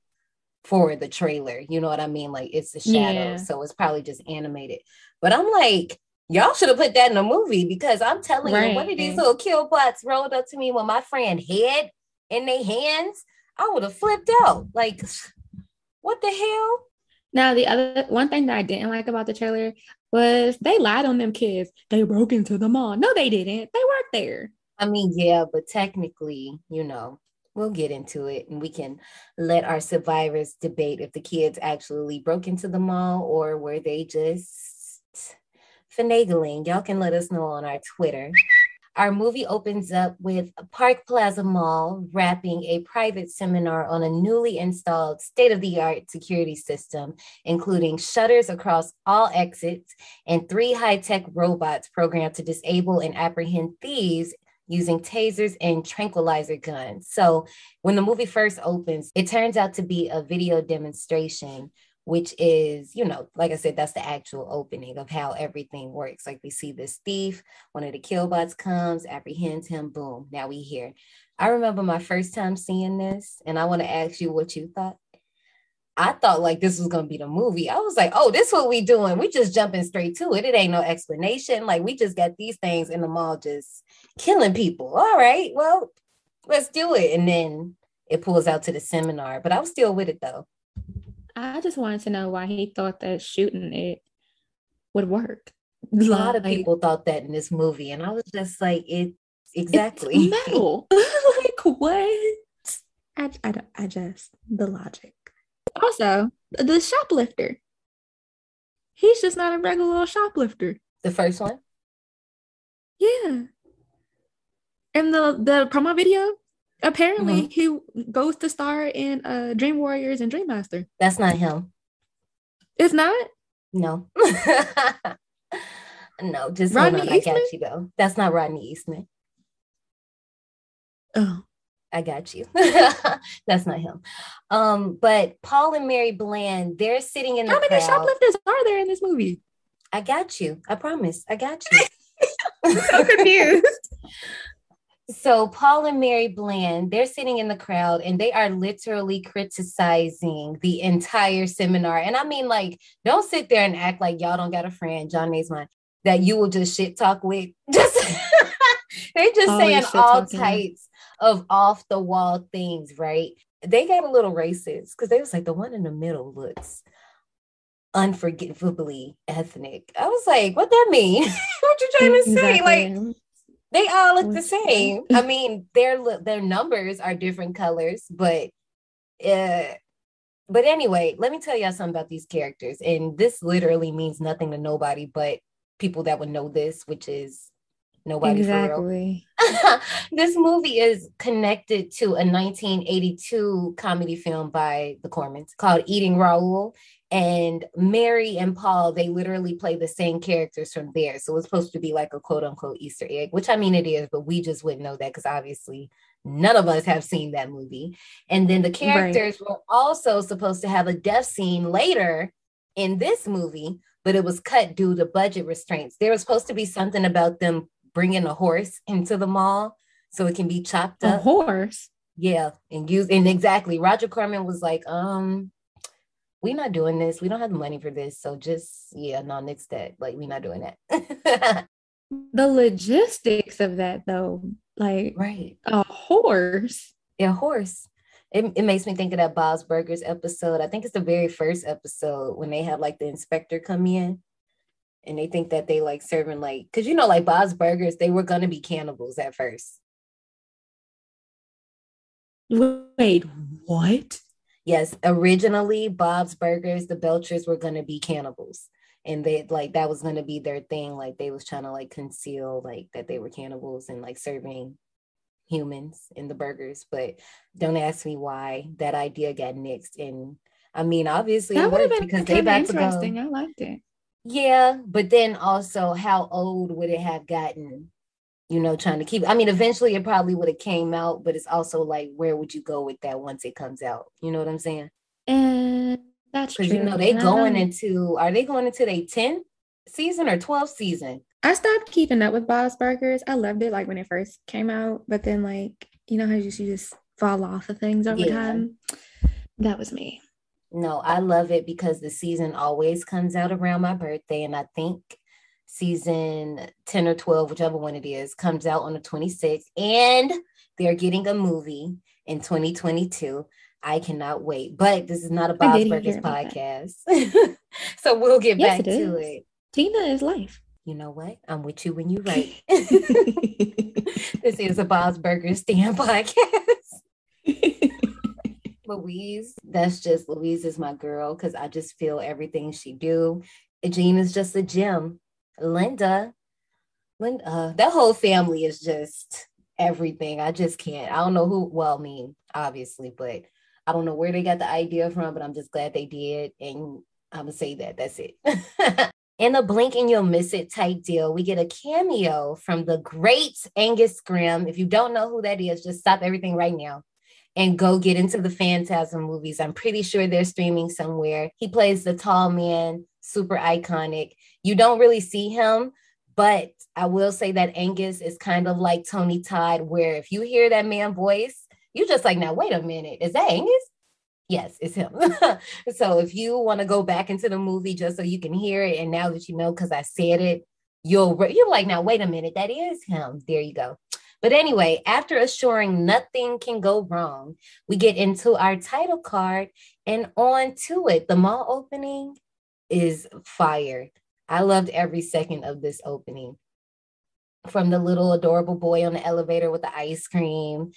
for the trailer. You know what I mean? Like it's the shadow, Yeah. so it's probably just animated. But I'm like, y'all should have put that in a movie because I'm telling you, one of these little killbots rolled up to me with my friend head in their hands, I would have flipped out. Like, what the hell? Now, the other one thing that I didn't like about the trailer was they lied on them kids. They broke into the mall. No, they didn't. They weren't there. I mean, yeah, but technically, you know, we'll get into it and we can let our survivors debate if the kids actually broke into the mall or were they just finagling. Y'all can let us know on our Twitter. Our movie opens up with Park Plaza Mall wrapping a private seminar on a newly installed state of the art security system, including shutters across all exits and three high tech robots programmed to disable and apprehend thieves using tasers and tranquilizer guns. So when the movie first opens, it turns out to be a video demonstration, which is, you know, like I said, that's the actual opening of how everything works. Like we see this thief, one of the killbots comes, apprehends him, boom, now we here. I remember my first time seeing this, and I want to ask you what you thought. I thought like this was gonna be the movie. I was like, oh, this what we doing. We just jumping straight to it. It ain't no explanation. Like we just got these things in the mall just killing people. All right, well, let's do it. And then it pulls out to the seminar. But I was still with it though. I just wanted to know why he thought that shooting it would work. A lot of people thought that in this movie, and I was just like, it it's exactly. metal. [LAUGHS] [LAUGHS] like what? I, I, I just the logic. Also, the shoplifter. He's just not a regular shoplifter. the first one. Yeah. And the the promo video, apparently he goes to star in uh Dream Warriors and Dream Master. That's not him. It's not. No. [LAUGHS] no, just Rodney on. I got you though. That's not Rodney Eastman. Oh, I got you. [LAUGHS] That's not him. Um, but Paul and Mary Bland, they're sitting in the how many crowd. shoplifters are there in this movie? I got you. I promise. I got you. [LAUGHS] so confused. So Paul and Mary Bland, they're sitting in the crowd and they are literally criticizing the entire seminar. And I mean, like, don't sit there and act like y'all don't got a friend, John Naismont, that you will just shit talk with. [LAUGHS] Just they're just Always saying all talking. types of off the wall things, right? They got a little racist because they was like the one in the middle looks unforgivably ethnic. I was like, what that mean? [LAUGHS] what you trying to say? Like, Exactly. They all look the same. I mean, their their numbers are different colors, but uh but anyway, let me tell y'all something about these characters. And this literally means nothing to nobody but people that would know this, which is nobody exactly. [LAUGHS] this movie is connected to a 1982 comedy film by the Cormans called Eating Raoul. And Mary and Paul, they literally play the same characters from there. So it's supposed to be like a quote unquote Easter egg, which I mean it is, but we just wouldn't know that because obviously none of us have seen that movie. And then the characters right. were also supposed to have a death scene later in this movie, but it was cut due to budget restraints. There was supposed to be something about them bringing a horse into the mall so it can be chopped up. A horse? Yeah, and use and exactly. Roger Corman was like, um, we're not doing this. We don't have the money for this. So just yeah, no, next that. Like we're not doing that. [LAUGHS] the logistics of that though, like right, a horse. Yeah, horse. It, it makes me think of that Bob's Burgers episode. I think it's the very first episode when they have like the inspector come in and they think that they like serving like because you know like Bob's Burgers they were gonna be cannibals at first. Wait, what? Yes, originally Bob's Burgers, the Belchers were gonna be cannibals, and they like that was gonna be their thing. Like they was trying to like conceal like that they were cannibals and like serving humans in the burgers. But don't ask me why that idea got nixed. And I mean, obviously, that would have been because they about interesting. I liked it. Yeah, but then also, how old would it have gotten? You know, trying to keep. I mean, eventually it probably would have came out, but it's also like, where would you go with that once it comes out? You know what I'm saying? And that's because you know they going into. Are they going into their 10th season or 12th season? I stopped keeping up with Bob's Burgers. I loved it like when it first came out, but then like you know how you just, you just fall off of things over yeah. time. That was me. No, I love it because the season always comes out around my birthday, and I think season 10 or 12, whichever one it is, comes out on the 26th, and they're getting a movie in 2022. I cannot wait. But this is not a Bob's Burgers podcast. [LAUGHS] so we'll get yes, back it to it. Tina is life. You know what? I'm with you when you write. [LAUGHS] [LAUGHS] this is a Bob's Burgers stand podcast. Louise, that's just Louise is my girl because I just feel everything she do. Jean is just a gem. Linda, Linda, that whole family is just everything. I just can't. I don't know who. Well, I mean, obviously, but I don't know where they got the idea from. But I'm just glad they did, and I'm gonna say that. That's it. [LAUGHS] In a blink and you'll miss it type deal, we get a cameo from the great Angus Scrimm. If you don't know who that is, just stop everything right now and go get into the Phantasm movies. I'm pretty sure they're streaming somewhere. He plays the tall man, super iconic. You don't really see him, but I will say that Angus is kind of like Tony Todd, where if you hear that man voice, you're just like, now wait a minute, is that Angus? Yes, it's him. [LAUGHS] so if you want to go back into the movie just so you can hear it, and now that you know because I said it, you'll you're like, now wait a minute, that is him. There you go. But anyway, after assuring nothing can go wrong, we get into our title card and on to it. The mall opening is fire. I loved every second of this opening. From the little adorable boy on the elevator with the ice cream.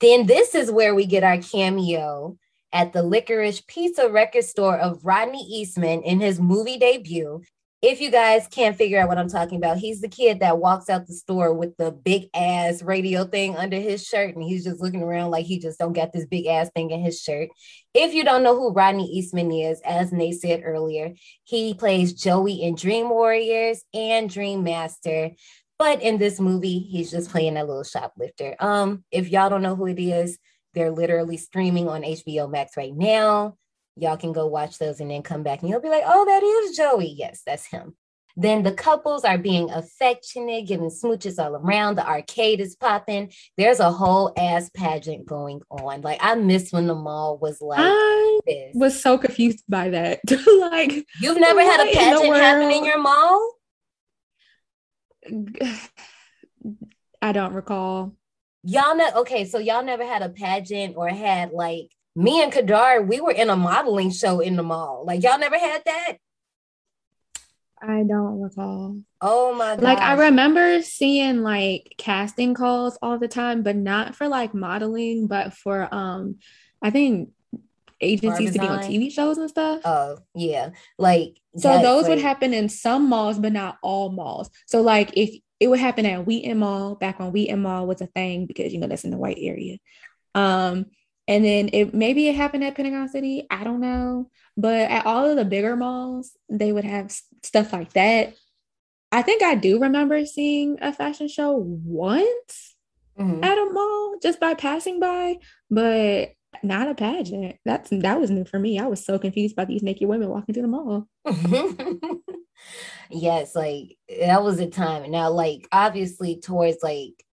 Then this is where we get our cameo at the Licorice Pizza record store of Rodney Eastman in his movie debut if you guys can't figure out what I'm talking about, he's the kid that walks out the store with the big ass radio thing under his shirt, and he's just looking around like he just don't get this big ass thing in his shirt. If you don't know who Rodney Eastman is, as Nate said earlier, he plays Joey in Dream Warriors and Dream Master. But in this movie, he's just playing a little shoplifter. Um, if y'all don't know who it is, they're literally streaming on HBO Max right now. Y'all can go watch those and then come back and you'll be like, oh, that is Joey. Yes, that's him. Then the couples are being affectionate, giving smooches all around. The arcade is popping. There's a whole ass pageant going on. Like I miss when the mall was like I this. was so confused by that. [LAUGHS] like you've never had a pageant happen in your mall? [SIGHS] I don't recall. Y'all know okay, so y'all never had a pageant or had like me and Kadar, we were in a modeling show in the mall. Like y'all never had that? I don't recall. Oh my god! Like I remember seeing like casting calls all the time, but not for like modeling, but for um, I think agencies to be on TV shows and stuff. Oh yeah, like so those like, would happen in some malls, but not all malls. So like if it would happen at Wheaton Mall back when Wheaton Mall was a thing because you know that's in the white area. Um, and then it maybe it happened at Pentagon City. I don't know, but at all of the bigger malls, they would have stuff like that. I think I do remember seeing a fashion show once mm-hmm. at a mall just by passing by, but not a pageant. That's that was new for me. I was so confused by these naked women walking through the mall. [LAUGHS] yes, like that was a time. Now, like obviously, towards like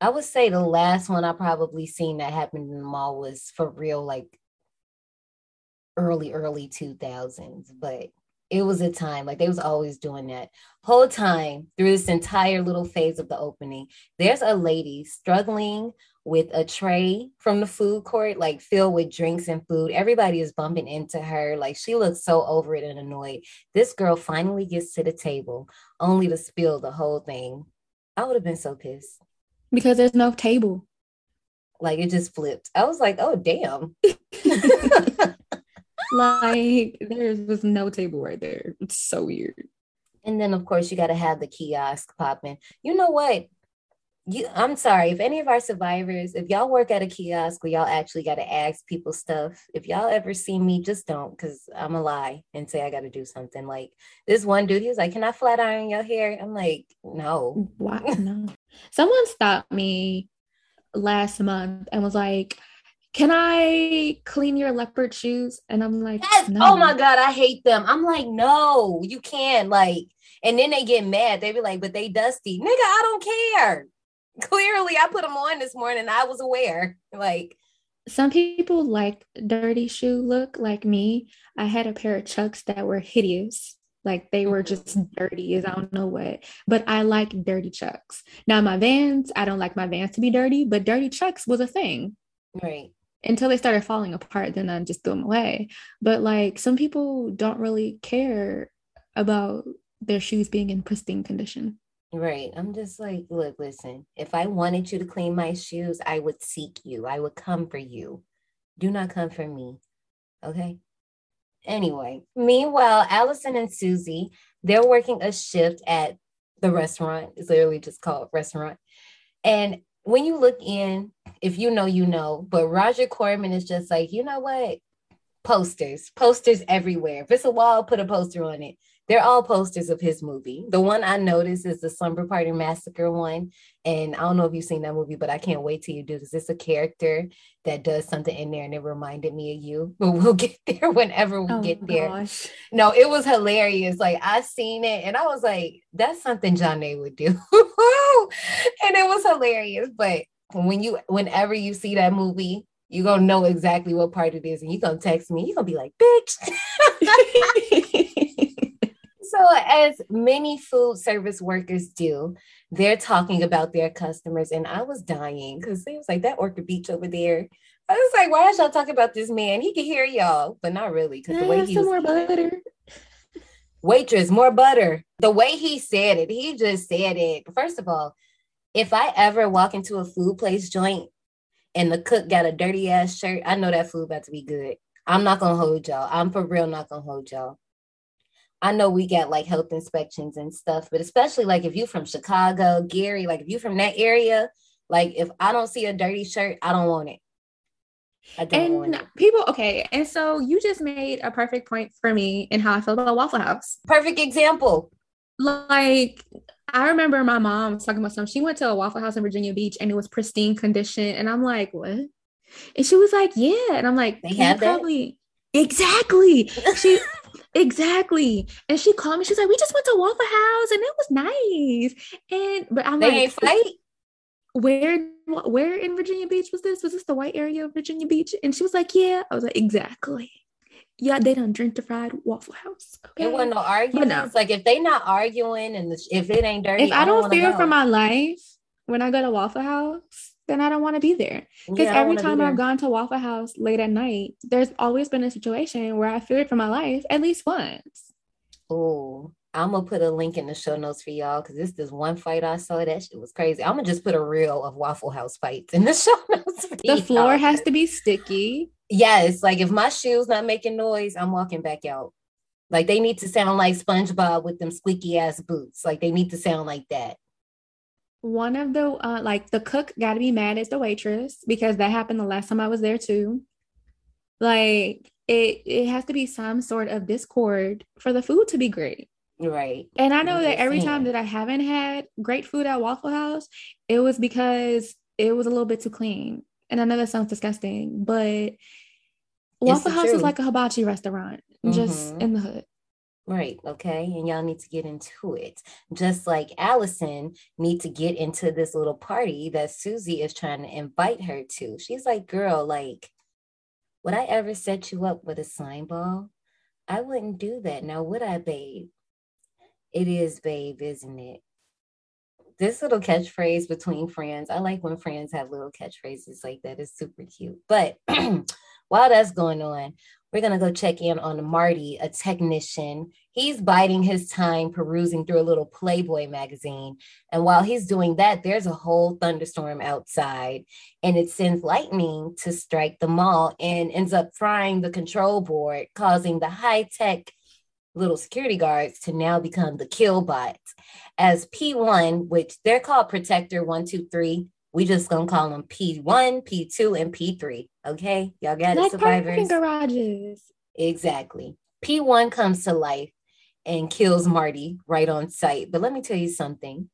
I would say the last one I probably seen that happened in the mall was for real, like early, early 2000s. But it was a time like they was always doing that. Whole time through this entire little phase of the opening there's a lady struggling with a tray from the food court like filled with drinks and food. Everybody is bumping into her like she looks so over it and annoyed. This girl finally gets to the table only to spill the whole thing. I would have been so pissed because there's no table like it just flipped i was like oh damn [LAUGHS] [LAUGHS] like there was no table right there. It's so weird. And then of course you got to have the kiosk popping. You know what? You, I'm sorry if any of our survivors, if y'all work at a kiosk where y'all actually got to ask people stuff, if y'all ever see me, just don't, because I'm a lie and say I got to do something. Like this one dude, he was like, "Can I flat iron your hair?" I'm like, "No." Why? No. Someone stopped me last month and was like, can I clean your leopard shoes? And I'm like, yes. no. oh my God, I hate them. I'm like, no, you can't. Like, and then they get mad. They be like, but they dusty. Nigga, I don't care. [LAUGHS] Clearly, I put them on this morning. I was aware. Like, some people like dirty shoe look like me. I had a pair of chucks that were hideous. Like they were mm-hmm. just dirty as I don't know what. But I like dirty chucks. Now my vans, I don't like my vans to be dirty, but dirty chucks was a thing. Right. Until they started falling apart then i just threw them away. But like some people don't really care about their shoes being in pristine condition. Right. I'm just like look listen if i wanted you to clean my shoes i would seek you. I would come for you. Do not come for me. Okay anyway meanwhile allison and susie they're working a shift at the restaurant it's literally just called restaurant and when you look in, if you know, you know, but Roger Corman is just like, you know what? Posters, posters everywhere. If it's a wall, put a poster on it. They're all posters of his movie. The one I noticed is the Slumber Party Massacre one. And I don't know if you've seen that movie, but I can't wait till you do this. It's a character that does something in there and it reminded me of you. [LAUGHS] But we'll get there whenever we oh, get there. Gosh. No, it was hilarious. Like I seen it and I was like, that's something Jonna would do. [LAUGHS] and it was hilarious. But when you whenever you see that movie, you're gonna know exactly what part it is, and you're gonna text me, you're gonna be like, bitch. [LAUGHS] so as many food service workers do, they're talking about their customers, and I was dying because it was like that Orchard Beach over there. I was like, why is y'all talking about this man? He can hear y'all, but not really because the way he was more butter. Waitress, more butter. The way he said it, he just said it. First of all, if I ever walk into a food place joint and the cook got a dirty ass shirt, I know that food about to be good. I'm not gonna hold y'all. I'm for real not gonna hold y'all. I know we got like health inspections and stuff, but especially like if you're from Chicago, Gary, like if you're from that area, like if I don't see a dirty shirt, I don't want it. I don't and want it. people, okay, and so you just made a perfect point for me in how I feel about Waffle House. Perfect example. Like I remember my mom talking about something. She went to a Waffle House in Virginia Beach and it was pristine condition, and I'm like, what? And she was like, yeah, and I'm like, they have probably that? exactly. She [LAUGHS] Exactly. And she called me. She's like, we just went to Waffle House and it was nice. And but I'm they like, fight. Where where in Virginia Beach was this? Was this the white area of Virginia Beach? And she was like, Yeah. I was like, exactly. Yeah, they don't drink the fried Waffle House. Okay. It wasn't no arguments. No. Like if they not arguing and the, if it ain't dirty, if I don't, I don't fear for my life when I go to Waffle House, then I don't want to be there. Because yeah, every time I've gone to Waffle House late at night, there's always been a situation where I feared for my life at least once. Oh, I'm gonna put a link in the show notes for y'all because this is one fight I saw that shit was crazy. I'm gonna just put a reel of Waffle House fights in the [LAUGHS] show notes. the floor has to be sticky. Yes, like if my shoes not making noise, I'm walking back out. Like they need to sound like SpongeBob with them squeaky ass boots. Like they need to sound like that. One of the uh, like the cook got to be mad at the waitress because that happened the last time I was there too. Like it, it has to be some sort of discord for the food to be great. Right. And I know I'm that every saying. time that I haven't had great food at Waffle House, it was because it was a little bit too clean. And I know that sounds disgusting, but Waffle House truth. is like a hibachi restaurant, mm-hmm. just in the hood. Right. Okay. And y'all need to get into it. Just like Allison need to get into this little party that Susie is trying to invite her to. She's like, girl, like, would I ever set you up with a slime ball? I wouldn't do that. Now, would I, babe? It is, babe, isn't it? This little catchphrase between friends. I like when friends have little catchphrases like that. It's super cute. But [CLEARS THROAT] while that's going on, we're going to go check in on Marty, a technician. He's biding his time perusing through a little Playboy magazine. And while he's doing that, there's a whole thunderstorm outside, and it sends lightning to strike the mall and ends up frying the control board, causing the high tech little security guards to now become the killbots. As P1, which they're called Protector 123, we just gonna call them P1, P2, and P3. Okay, y'all got like it, survivors. garages. Exactly. P1 comes to life and kills Marty right on sight. But let me tell you something.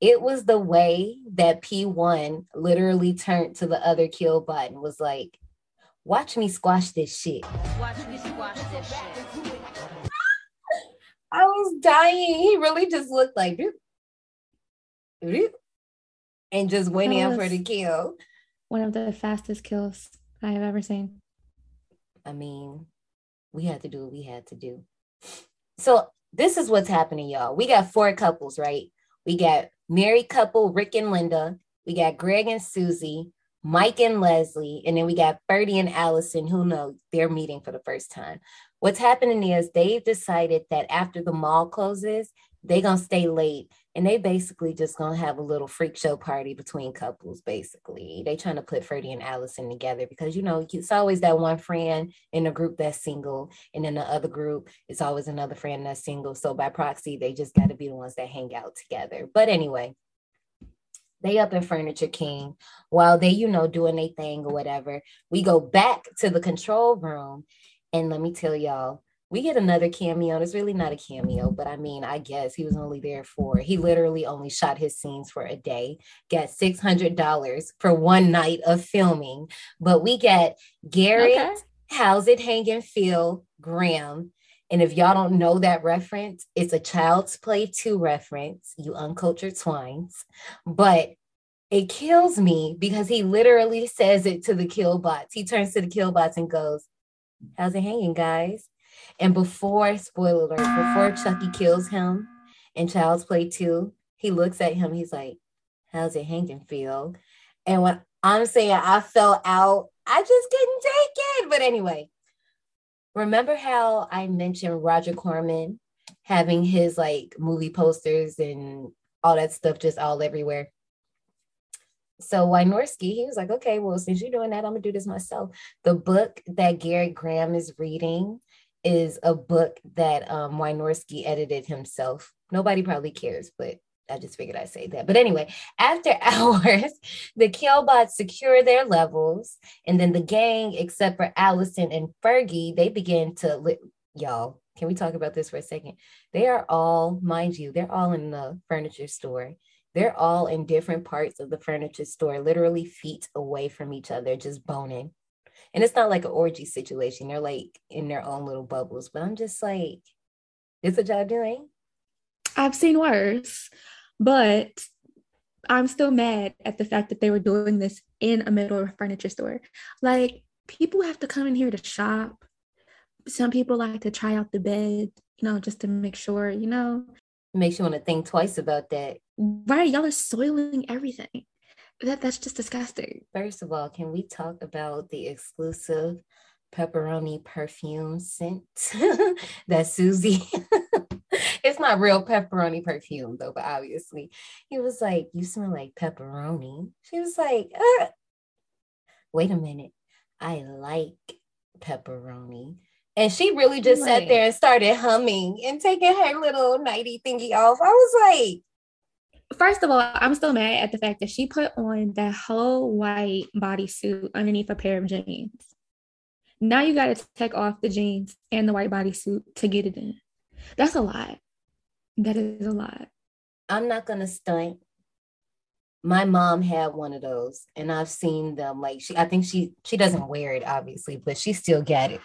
It was the way that P1 literally turned to the other kill button was like, watch me squash this shit. Watch me squash this shit. [LAUGHS] I was dying. He really just looked like, doop, doop, and just went in for the kill. One of the fastest kills I have ever seen. I mean, we had to do what we had to do. So this is what's happening, y'all. We got four couples, right? We got married couple Rick and Linda. We got Greg and Susie, Mike and Leslie, and then we got Ferdy and Allison, who know they're meeting for the first time. What's happening is they've decided that after the mall closes, they're gonna stay late and they basically just gonna have a little freak show party between couples basically they trying to put Ferdy and Allison together because you know it's always that one friend in a group that's single and in the other group it's always another friend that's single so by proxy they just got to be the ones that hang out together but anyway they up in Furniture King while they, you know, doing their thing or whatever. We go back to the control room. And let me tell y'all, we get another cameo. It's really not a cameo, but I mean, I guess he was only there for, he literally only shot his scenes for a day, got $600 for one night of filming. But we get Gerrit, okay. How's It Hanging Phil Graham. And if y'all don't know that reference, it's a Child's Play 2 reference, you uncultured swines. But it kills me because he literally says it to the killbots. He turns to the killbots and goes, How's it hanging, guys? And before, spoiler alert, before Chucky kills him in Child's Play 2, he looks at him, he's like, How's it hanging feel? And when I'm saying I fell out, I just couldn't take it. But anyway, remember how I mentioned Roger Corman having his like movie posters and all that stuff just all everywhere? So Wynorski, he was like, okay, well, since you're doing that, I'm gonna do this myself. The book that Gerrit Graham is reading is a book that um, Wynorski edited himself. Nobody probably cares, but I just figured I'd say that. But anyway, after [LAUGHS] hours, the Killbots secure their levels, and then the gang, except for Allison and Ferdy, they begin to li- y'all. Can we talk about this for a second? They are all, mind you, they're all in the furniture store. They're all in different parts of the furniture store, literally feet away from each other, just boning. And it's not like an orgy situation. They're like in their own little bubbles. But I'm just like, this what y'all doing? I've seen worse, but I'm still mad at the fact that they were doing this in a middle of a furniture store. Like people have to come in here to shop. Some people like to try out the bed, you know, just to make sure, you know. Makes you want to think twice about that. Right. Y'all are soiling everything that that's just disgusting. First of all, can we talk about the exclusive pepperoni perfume scent [LAUGHS] that Susie [LAUGHS] it's not real pepperoni perfume though, but obviously he was like, "You smell like pepperoni." She was like, uh, "Wait a minute, I like pepperoni." And she really just Right. sat there and started humming and taking her little nighty thingy off. I was like, First of all, I'm still mad at the fact that she put on that whole white bodysuit underneath a pair of jeans. Now you got to take off the jeans and the white bodysuit to get it in. That's a lot. That is a lot. I'm not gonna stunt. My mom had one of those, and I've seen them. Like she, I think she she doesn't wear it obviously, but she still got it.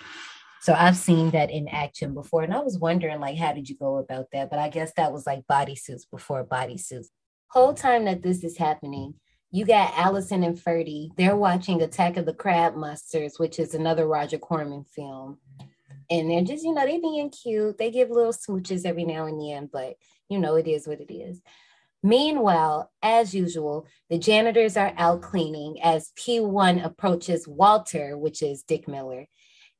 So I've seen that in action before, and I was wondering like, how did you go about that? But I guess that was like bodysuits before bodysuits. Whole time that this is happening, you got Allison and Ferdy. They're watching Attack of the Crab Monsters, which is another Roger Corman film, and they're just you know they being cute. They give little smooches every now and then, but you know it is what it is. Meanwhile, as usual, the janitors are out cleaning as P1 approaches Walter, which is Dick Miller.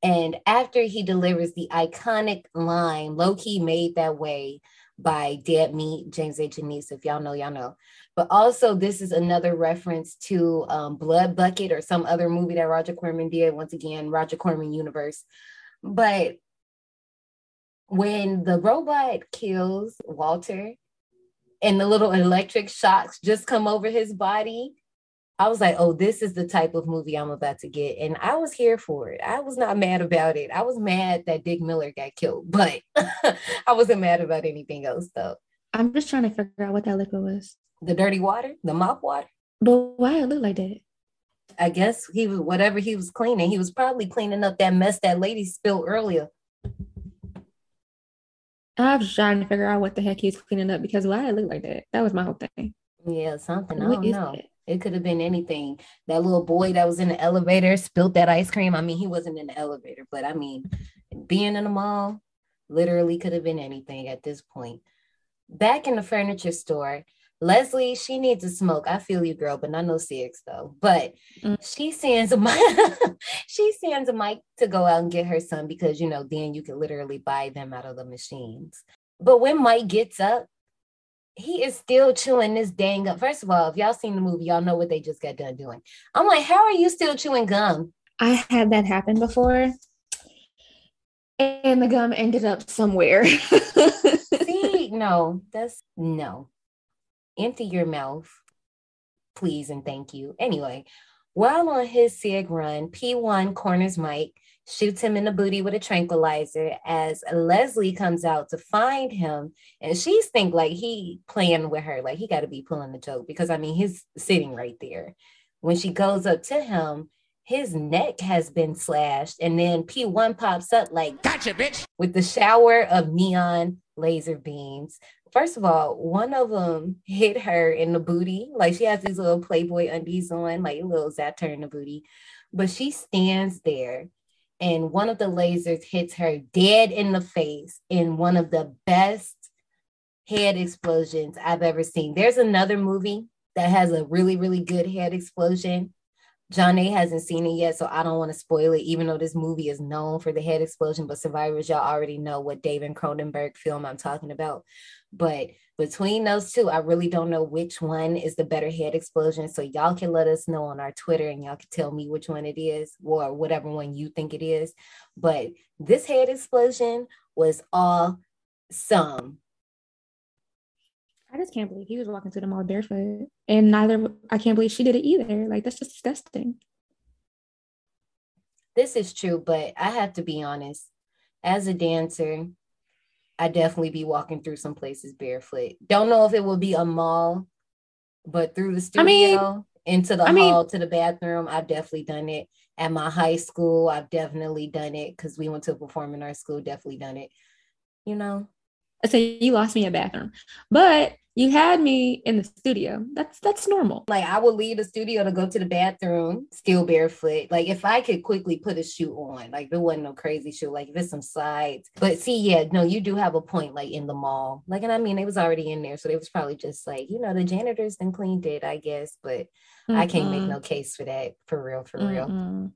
And after he delivers the iconic line, low key made that way by Dead Meat, James A. Janisse, if y'all know, y'all know. But also, this is another reference to um, Blood Bucket or some other movie that Roger Corman did. Once again, Roger Corman universe. But when the robot kills Walter, and the little electric shocks just come over his body. I was like, oh, this is the type of movie I'm about to get. And I was here for it. I was not mad about it. I was mad that Dick Miller got killed, but [LAUGHS] I wasn't mad about anything else though. I'm just trying to figure out what that liquid was. The dirty water, the mop water. But why it look like that? I guess he was whatever he was cleaning. He was probably cleaning up that mess that lady spilled earlier. I was trying to figure out what the heck he was cleaning up because why it looked like that? That was my whole thing. Yeah, something. I don't is know. that? It could have been anything. That little boy that was in the elevator spilled that ice cream. I mean, he wasn't in the elevator, but I mean, being in the mall literally could have been anything at this point. Back in the furniture store, Leslie, she needs a smoke. I feel you, girl, but not no cigs though. But Mm. she sends a mic. [LAUGHS] she sends a mic to go out and get her son because you know then you can literally buy them out of the machines. But when Mike gets up, he is still chewing this dang gum. First of all, if y'all seen the movie, y'all know what they just got done doing. I'm like, how are you still chewing gum? I had that happen before. And the gum ended up somewhere. [LAUGHS] See, no, that's no. Empty your mouth, please and thank you. Anyway, while on his SIG run, P1 corners Mike, shoots him in the booty with a tranquilizer as Leslie comes out to find him. And she's think like he playing with her, like he got to be pulling the joke because I mean, he's sitting right there. When she goes up to him, his neck has been slashed. And then P1 pops up like, Gotcha, bitch. with the shower of neon laser beams. First of all, one of them hit her in the booty. Like she has these little Playboy undies on, like a little her in the booty. But she stands there and one of the lasers hits her dead in the face in one of the best head explosions I've ever seen. There's another movie that has a really, really good head explosion. John A hasn't seen it yet, so I don't want to spoil it, even though this movie is known for the head explosion. But survivors, y'all already know what David Cronenberg film I'm talking about. But between those two, I really don't know which one is the better head explosion. So y'all can let us know on our Twitter and y'all can tell me which one it is or whatever one you think it is. But this head explosion was awesome. I just can't believe he was walking to the mall barefoot. And neither I can't believe she did it either. Like that's just disgusting. This is true, but I have to be honest. As a dancer, I definitely be walking through some places barefoot. Don't know if it will be a mall, but through the studio I mean- into the I mean- hall to the bathroom, I've definitely done it. At my high school, I've definitely done it because we went to a performing arts school, definitely done it. You know, I say you lost me a bathroom. But you had me in the studio. That's that's normal. like I would leave the studio to go to the bathroom, still barefoot. Like if I could quickly put a shoe on, like there wasn't no crazy shoe, like if it's some sides. But see, yeah, no, you do have a point, like in the mall. Like, and I mean, it was already in there, so they was probably just like, you know, the janitors then cleaned it, I guess. But I can't make no case for that, for real, for real.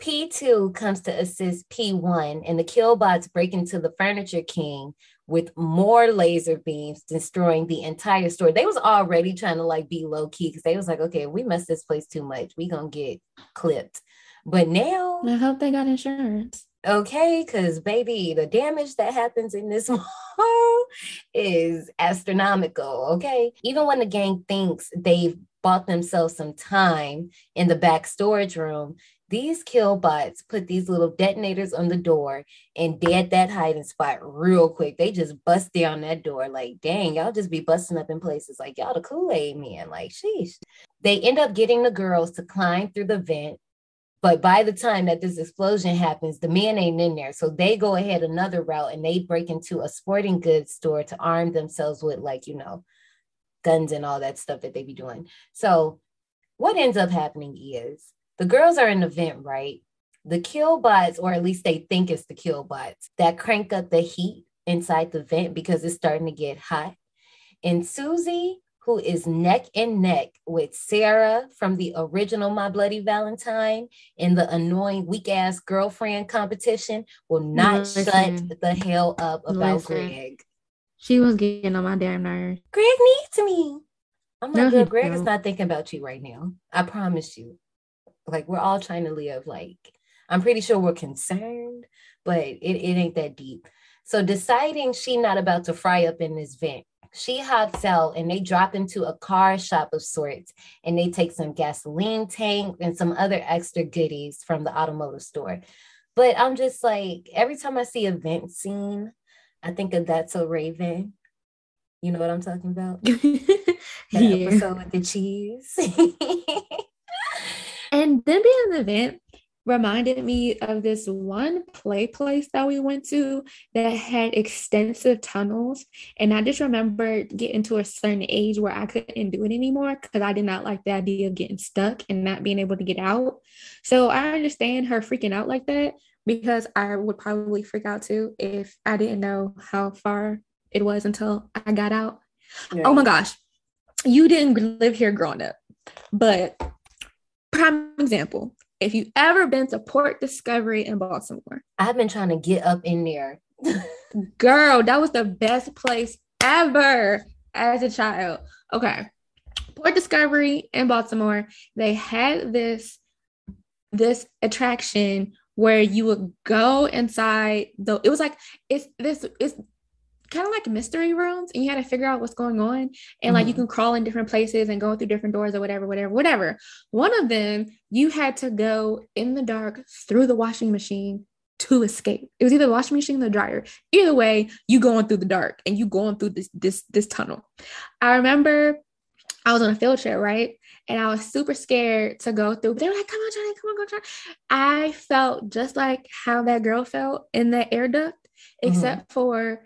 Mm-mm. P2 comes to assist P1, and the killbots break into the Furniture King with more laser beams, destroying the entire store. They was already trying to like be low key because they was like, okay, we mess this place too much, we gonna get clipped. But now, I hope they got insurance. Okay, because baby, the damage that happens in this [LAUGHS] mall is astronomical. Okay, even when the gang thinks they've bought themselves some time in the back storage room, these kill killbots put these little detonators on the door and dead that hiding spot real quick. They just bust down that door. Like, dang, y'all just be busting up in places like y'all the Kool-Aid man. Like, sheesh. They end up getting the girls to climb through the vent. But by the time that this explosion happens, the men ain't in there. So they go ahead another route and they break into a sporting goods store to arm themselves with, like, you know, guns and all that stuff that they be doing. So what ends up happening is the girls are in the vent, right? The kill killbots, or at least they think it's the kill killbots, that crank up the heat inside the vent because it's starting to get hot. And Susie, who is neck and neck with Sarah from the original My Bloody Valentine in the annoying weak ass girlfriend competition, will not Listen. shut the hell up about Listen. Greg. She was getting on my damn nerves. Greg needs me. I'm like, no, Greg is not thinking about you right now. I promise you. Like we're all trying to live. Like I'm pretty sure we're concerned, but it, it ain't that deep. So deciding she not about to fry up in this vent, she hops out and they drop into a car shop of sorts and they take some gasoline tank and some other extra goodies from the automotive store. But I'm just like, every time I see a vent scene, I think of That's So Raven. You know what I'm talking about? [LAUGHS] that yeah. episode with the cheese. [LAUGHS] And then being in the event reminded me of this one play place that we went to that had extensive tunnels. And I just remember getting to a certain age where I couldn't do it anymore because I did not like the idea of getting stuck and not being able to get out. So I understand her freaking out like that because I would probably freak out too if I didn't know how far it was until I got out. Yeah. Oh my gosh. You didn't live here growing up, but prime example if you ever been to port discovery in baltimore? I've been trying to get up in there. [LAUGHS] Girl that was the best place ever as a child. Okay. Port discovery in baltimore they had this this attraction where you would go inside the it was like it's this it's kind of like mystery rooms and you had to figure out what's going on and mm-hmm. like you mm-hmm. can crawl in different places and go through different doors or whatever whatever whatever one of them you had to go in the dark through the washing machine to escape it was either the washing machine or the dryer either way you going through the dark and you going through this this this tunnel i remember i was on a field trip right and I was super scared to go through. but They were like, "Come on, Johnny, come on, go, Johnny." I felt just like how that girl felt in that air duct, mm-hmm. except for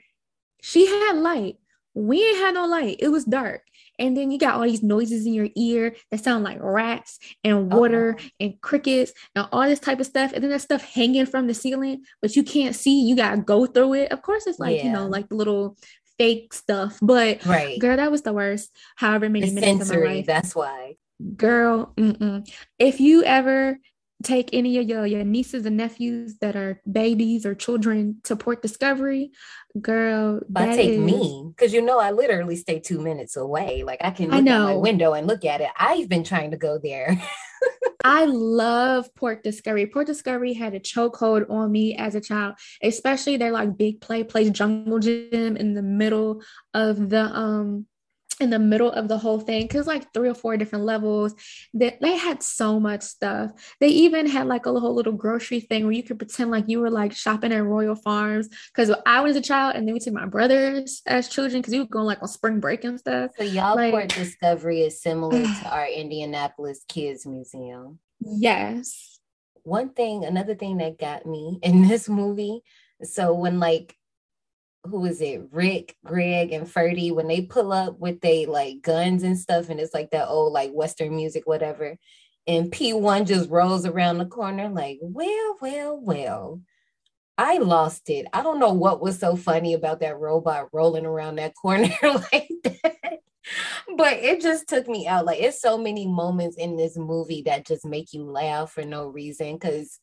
she had light. We ain't had no light. It was dark. And then you got all these noises in your ear that sound like rats and water uh-huh. and crickets and all this type of stuff. And then that stuff hanging from the ceiling, but you can't see. You gotta go through it. Of course, it's like, yeah. you know, like the little fake stuff. But right. girl, that was the worst. However many the minutes sensory, of my life. That's why. Girl, mm-mm. if you ever take any of your, your nieces and nephews that are babies or children to Port Discovery, girl. But take is... me, because you know I literally stay two minutes away. Like I can look I know. my window and look at it. I've been trying to go there. [LAUGHS] I love Port Discovery. Port Discovery had a chokehold on me as a child, especially their like big play place jungle gym in the middle of the um in the middle of the whole thing because like three or four different levels that they, they had so much stuff. They even had like a whole little grocery thing where you could pretend like you were like shopping at royal farms because i was a child and then we took my brothers as children because we were going like on spring break and stuff. So y'all like, port discovery is similar to [SIGHS] our indianapolis kids museum. Yes. One thing another thing that got me in this movie so when like who is it, Rick, Greg, and Ferdy, when they pull up with they like guns and stuff, and it's like that old like Western music, whatever. And P1 just rolls around the corner, like, well, well, well. I lost it. I don't know what was so funny about that robot rolling around that corner [LAUGHS] like that. But it just took me out. Like it's so many moments in this movie that just make you laugh for no reason. Cause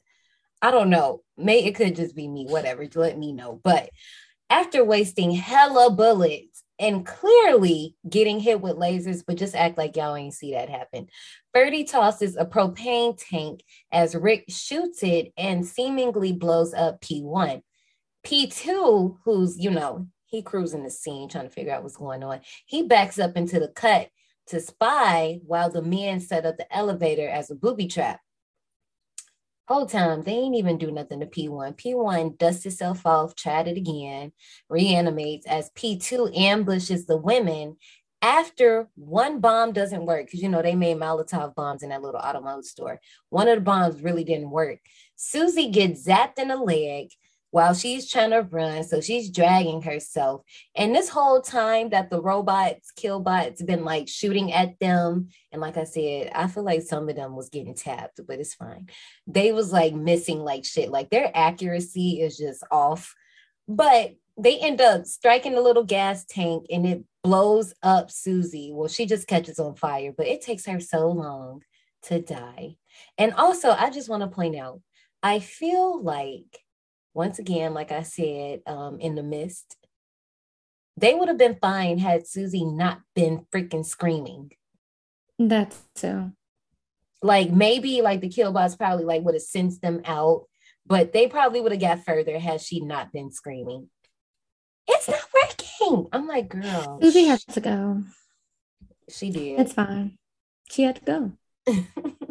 I don't know. May it could just be me, whatever. Let me know. But after wasting hella bullets and clearly getting hit with lasers, but just act like y'all ain't see that happen. Ferdy tosses a propane tank as Rick shoots it and seemingly blows up P1. P2, who's, you know, he cruising the scene trying to figure out what's going on, he backs up into the cut to spy while the men set up the elevator as a booby trap. Whole time, they ain't even do nothing to P1. P1 dusts itself off, tried it again, reanimates as P2 ambushes the women after one bomb doesn't work. Because, you know, they made Molotov bombs in that little automotive store. One of the bombs really didn't work. Susie gets zapped in the leg while she's trying to run. So she's dragging herself. And this whole time that the robots, killbots, been like shooting at them. And like I said, I feel like some of them was getting tapped, but it's fine. They was like missing like shit. Like their accuracy is just off. But they end up striking a little gas tank and it blows up Susie. Well, she just catches on fire, but it takes her so long to die. And also, I just want to point out, I feel like once again, like I said, um, in the mist, they would have been fine had Susie not been freaking screaming. That's so. Like maybe like the killbots probably like would have sensed them out, but they probably would have got further had she not been screaming. It's not working. I'm like, girl. Susie has to go. She did. It's fine. She had to go. [LAUGHS]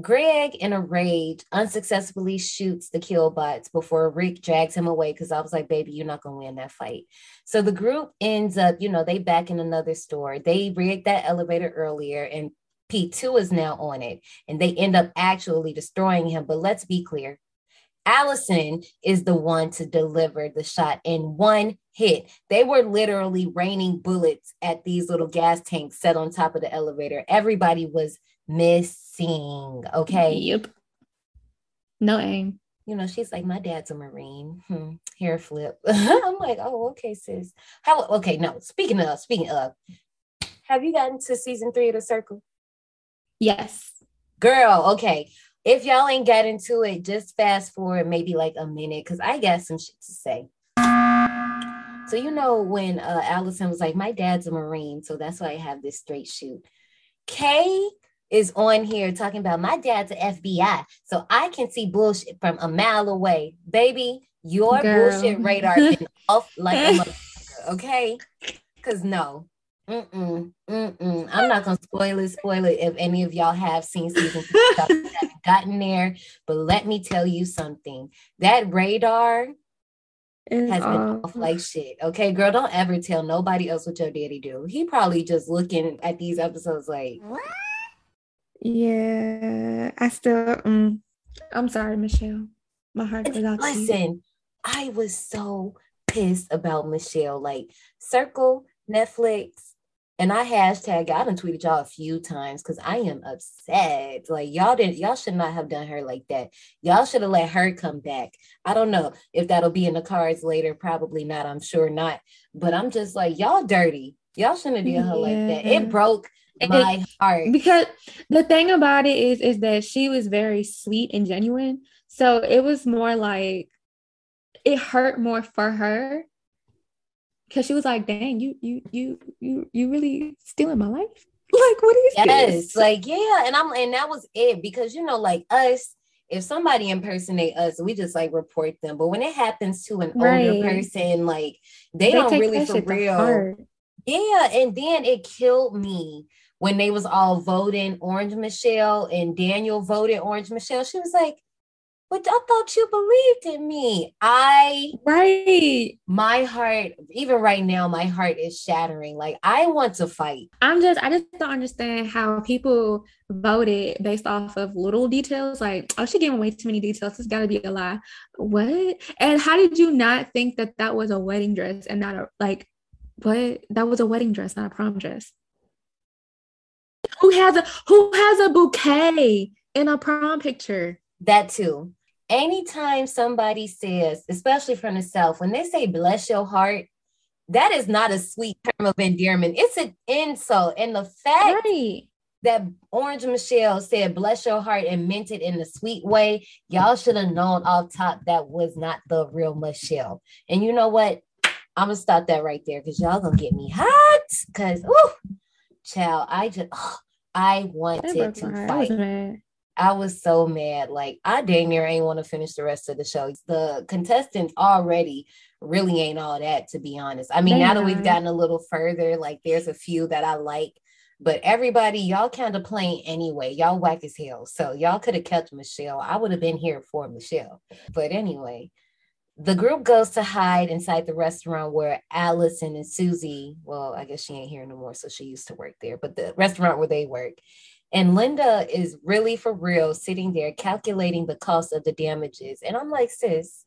Greg, in a rage, unsuccessfully shoots the killbots before Rick drags him away because I was like, baby, you're not going to win that fight. So the group ends up, you know, they back in another store. They rigged that elevator earlier and P2 is now on it and they end up actually destroying him. But let's be clear Allison is the one to deliver the shot in one hit. They were literally raining bullets at these little gas tanks set on top of the elevator. Everybody was missing. Okay. Yep. No aim. You know, she's like, my dad's a Marine. Hmm. Hair flip. [LAUGHS] I'm like, oh, okay, sis. How okay, no. Speaking of, speaking of, have you gotten to season three of the circle? Yes. Girl, okay. If y'all ain't got into it, just fast forward maybe like a minute because I got some shit to say. So you know when uh, Allison was like, "My dad's a Marine, so that's why I have this straight shoot." Kay is on here talking about my dad's an FBI, so I can see bullshit from a mile away. Baby, your Girl. bullshit radar been [LAUGHS] off like a motherfucker, okay? Because no, mm-mm, mm-mm. I'm not gonna spoil it, spoil it if any of y'all have seen season [LAUGHS] haven't gotten there. But let me tell you something: that radar It's has been all- off like shit. Okay, girl, don't ever tell nobody else what your daddy do. He probably just looking at these episodes like, Yeah, I still. Mm, I'm sorry, Michelle. My heart goes out to you. Listen, I was so pissed about Michelle. Like Circle, Netflix, and I hashtag. I done tweeted y'all a few times because I am upset. Like y'all didn't. Y'all should not have done her like that. Y'all should have let her come back. I don't know if that'll be in the cards later. Probably not. I'm sure not. But I'm just like y'all dirty. Y'all shouldn't have did her like that. It broke my heart. because the thing about it is is that she was very sweet and genuine. So it was more like it hurt more for her. Because she was like dang you you you you you really stealing my life? [LAUGHS] Like what is Yes, this? Like yeah, and I'm and that was it. Because you know, like us, if somebody impersonate us, we just like report them. But when it happens to an older person, like they, don't really for real. Yeah, and then it killed me when they was all voting Orange Michelle and Daniel voted Orange Michelle. She was like, "But I thought you believed in me." I right my heart, even right now, my heart is shattering. Like I want to fight. i'm just i just don't understand how people voted based off of little details like oh she giving away too many details it's got to be a lie what and how did you not think that that was a wedding dress and not a like what that was a wedding dress not a prom dress who has a who has a bouquet in a prom picture That too. Anytime somebody says, especially from the South, when they say bless your heart, that is not a sweet term of endearment. It's an insult. And the fact right that Orange Michelle said, bless your heart and meant it in a sweet way. Y'all should have known off top that was not the real Michelle. And you know what? I'm gonna stop that right there because y'all gonna get me hot. Cause oh, child, I just [SIGHS] oh, I wanted to fight. I, I was so mad. Like I dang near ain't want to finish the rest of the show. The contestants already really ain't all that, to be honest. I mean, they now that we've gotten a little further, like there's a few that I like, but everybody, y'all kind of playing anyway. Y'all whack as hell. So y'all could have kept Michelle. I would have been here for Michelle. But anyway, the group goes to hide inside the restaurant where Allison and Susie, well, I guess she ain't here no more, so she used to work there, but the restaurant where they work. And Linda is really for real sitting there calculating the cost of the damages. And I'm like, sis,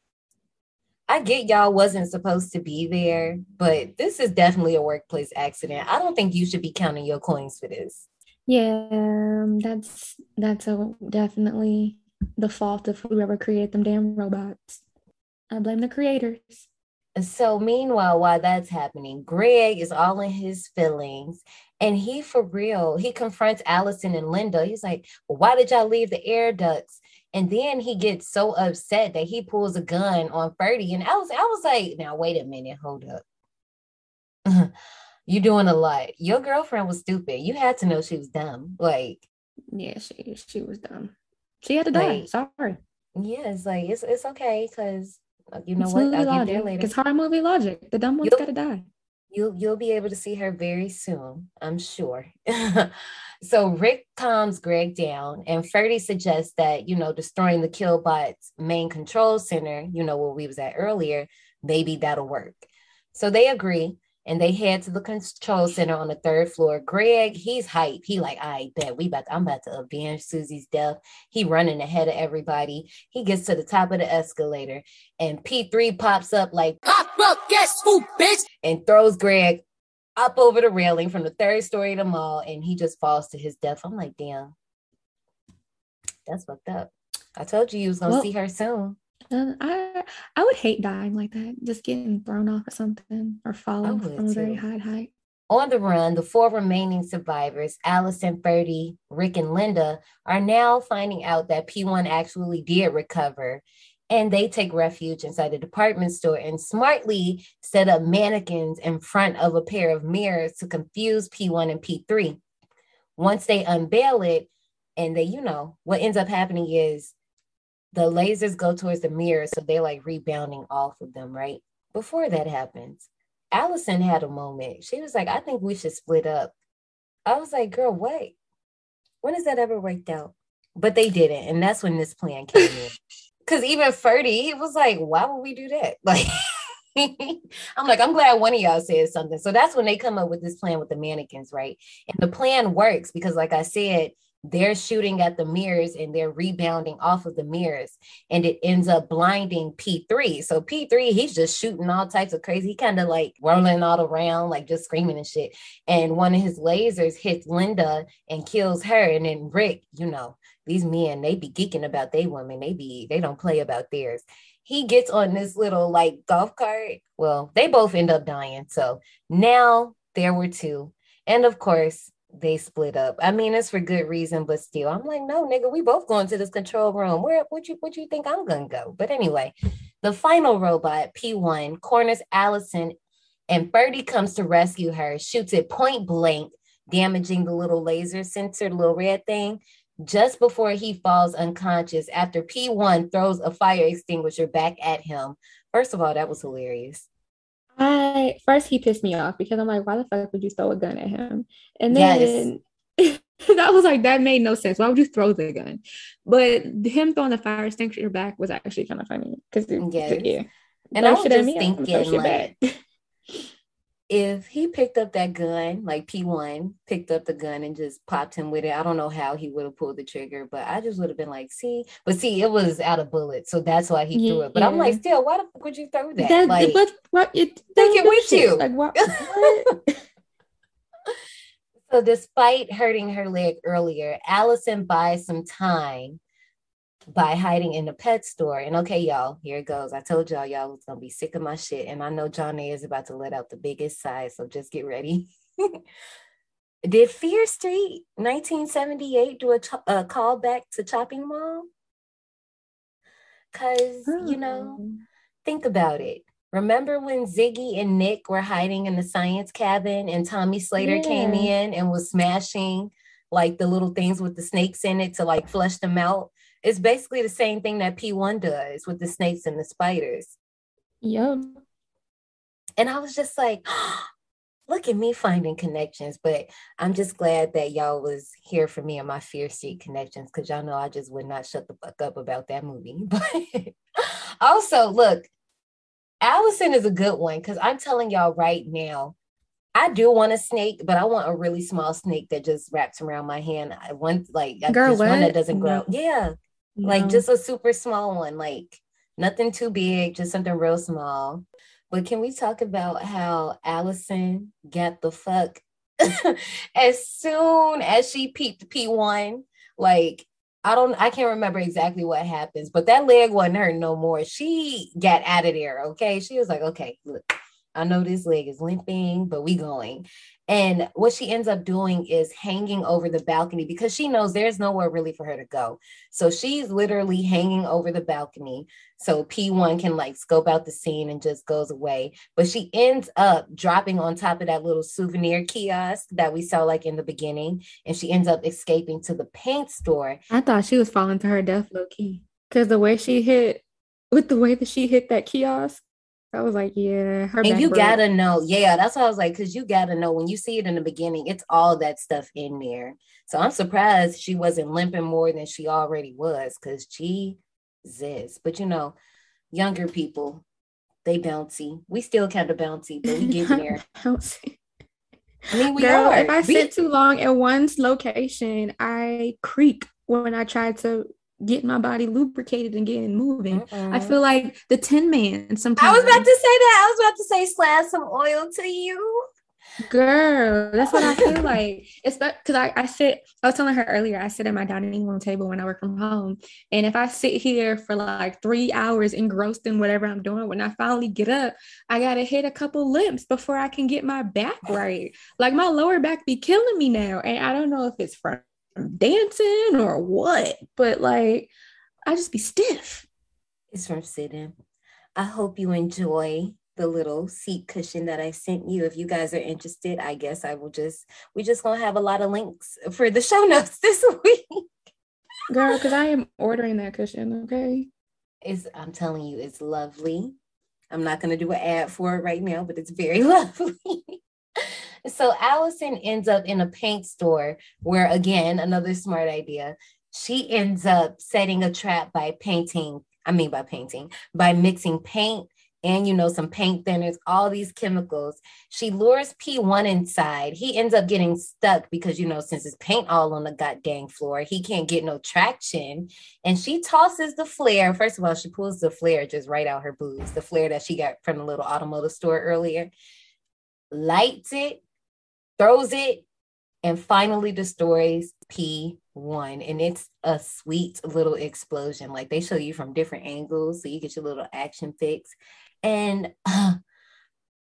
I get y'all wasn't supposed to be there, but this is definitely a workplace accident. I don't think you should be counting your coins for this. Yeah, um, that's that's a definitely the fault of whoever created them damn robots. I blame the creators. So meanwhile, while that's happening, Greg is all in his feelings. And he for real, he confronts Allison and Linda. He's like, well, why did y'all leave the air ducts? And then he gets so upset that he pulls a gun on Ferdy. And I was, I was like, now wait a minute, hold up. [LAUGHS] You're doing a lot. Your girlfriend was stupid. You had to know she was dumb. Like, yeah, she she was dumb. She had to die. Like, Sorry. Yeah, it's like it's it's okay because you know it's what? I'll logic. get there later. It's horror movie logic. The dumb one's gotta die. You'll you'll be able to see her very soon, I'm sure. [LAUGHS] so Rick calms Greg down, and Ferdy suggests that you know destroying the Killbot's main control center, you know where we was at earlier, maybe that'll work. So they agree, and they head to the control center on the third floor. Greg, he's hype. He like, I bet we about to, I'm about to avenge Susie's death. He running ahead of everybody. He gets to the top of the escalator, and P3 pops up like, pop up, guess who, bitch, and throws Greg up over the railing from the third story of the mall, and he just falls to his death. I'm like, damn, that's fucked up. I told you you was gonna well, see her soon. Uh, I I would hate dying like that, just getting thrown off or something or falling from a very high height. On the run, the four remaining survivors, Allison, Ferdy, Rick, and Linda, are now finding out that P1 actually did recover. And they take refuge inside the department store and smartly set up mannequins in front of a pair of mirrors to confuse P1 and P3. Once they unveil it, and they, you know, what ends up happening is the lasers go towards the mirror, so they're like rebounding off of them, right? Before that happens, Allison had a moment. She was like, I think we should split up. I was like, girl, wait. When has that ever worked out? But they didn't. And that's when this plan came in. [LAUGHS] Cause even Ferdy he was like, why would we do that? [LAUGHS] Like I'm like, I'm glad one of y'all said something. So that's when they come up with this plan with the mannequins, right? And the plan works because, like I said, they're shooting at the mirrors and they're rebounding off of the mirrors and it ends up blinding P3. So P3, he's just shooting all types of crazy, kind of like rolling all around, like just screaming and shit. And one of his lasers hits Linda and kills her. And then Rick, you know, these men, they be geeking about their women. They be, they don't play about theirs. He gets on this little like golf cart. Well, they both end up dying. So now there were two. And of course, they split up. I mean, it's for good reason, but still, I'm like, no, nigga, we both going to this control room. Where would you would you think I'm gonna go? But anyway, the final robot, P1, corners Allison, and Ferdy comes to rescue her, shoots it point blank, damaging the little laser sensor, little red thing, just before he falls unconscious after P1 throws a fire extinguisher back at him. First of all, that was hilarious. I first he pissed me off because I'm like, why the fuck would you throw a gun at him? And then yes. [LAUGHS] that was like that made no sense. Why would you throw the gun? But him throwing the fire extinguisher back was actually kind of funny because yes. yeah. And I was just thinking like if he picked up that gun, like P1 picked up the gun and just popped him with it, I don't know how he would have pulled the trigger, but I just would have been like, see, but see, it was out of bullets, so that's why he yeah, threw it. But yeah. I'm like, still, why the fuck would you throw that? that like, but what it [LAUGHS] take it with shit. you. Like what? [LAUGHS] what? so despite hurting her leg earlier, Allison buys some time by hiding in the pet store. And okay, y'all, here it goes. I told y'all y'all was gonna be sick of my shit. And I know John A is about to let out the biggest sigh, so just get ready. [LAUGHS] Did Fear Street 1978 do a, ch- a uh, callback to Chopping Mall? Because, you know, Oh. think about it. Remember when Ziggy and Nick were hiding in the science cabin and Tommy Slater came in and was smashing like the little things with the snakes in it to like flush them out? It's basically the same thing that P1 does with the snakes and the spiders. Yup. And I was just like, [GASPS] look at me finding connections. But I'm just glad that y'all was here for me and my Fear Street connections because y'all know I just would not shut the fuck up about that movie. [LAUGHS] But also, look, Allison is a good one because I'm telling y'all right now, I do want a snake, but I want a really small snake that just wraps around my hand. I want like Girl, one that doesn't grow. No. Yeah, like just a super small one, like nothing too big, just something real small. But can we talk about how Allison got the fuck [LAUGHS] as soon as she peeped P1? Like, I don't, I can't remember exactly what happens, but that leg wasn't hurt no more. She got out of there. Okay. She was like, okay, look, I know this leg is limping, but we going. And what she ends up doing is hanging over the balcony because she knows there's nowhere really for her to go. So she's literally hanging over the balcony. So P1 can like scope out the scene and just goes away. But she ends up dropping on top of that little souvenir kiosk that we saw like in the beginning. And she ends up escaping to the paint store. I thought she was falling to her death low key. Because the way she hit, with the way that she hit that kiosk, I was like, yeah, her And you broke. gotta know, yeah, that's what I was like, because you gotta know when you see it in the beginning, it's all that stuff in there. So I'm surprised she wasn't limping more than she already was, because Jesus. But you know, younger people, they bouncy. We still kind of bouncy, but we get there. [LAUGHS] Bouncy. I mean, we Girl, are. if I sit too long at one location, I creak when I try to get my body lubricated and getting moving. I Mm-mm. feel like the Tin Man sometimes. I was about to say that. I was about to say slap some oil to you. Girl, that's what I feel like. [LAUGHS] It's because I, I sit, I was telling her earlier, I sit at my dining room table when I work from home. And if I sit here for like three hours engrossed in whatever I'm doing, when I finally get up, I got to hit a couple limps before I can get my back right. Like my lower back be killing me now. And I don't know if it's from dancing or what, but like I just be stiff. It's from sitting. I hope you enjoy the little seat cushion that I sent you. If you guys are interested, I guess I will just we just gonna have a lot of links for the show [LAUGHS] notes this week. Girl, because I am ordering that cushion, okay? It's I'm telling you, it's lovely. I'm not gonna do an ad for it right now, but it's very [LAUGHS] lovely. So Allison ends up in a paint store where again, another smart idea. She ends up setting a trap by painting, I mean by painting, by mixing paint and you know some paint thinners, all these chemicals. She lures P1 inside. He ends up getting stuck because you know since it's paint all on the goddamn floor, he can't get no traction. And she tosses the flare. First of all, she pulls the flare just right out her boobs, the flare that she got from the little automotive store earlier, lights it, throws it, and finally destroys P1. And it's a sweet little explosion. Like they show you from different angles, so you get your little action fix. And uh,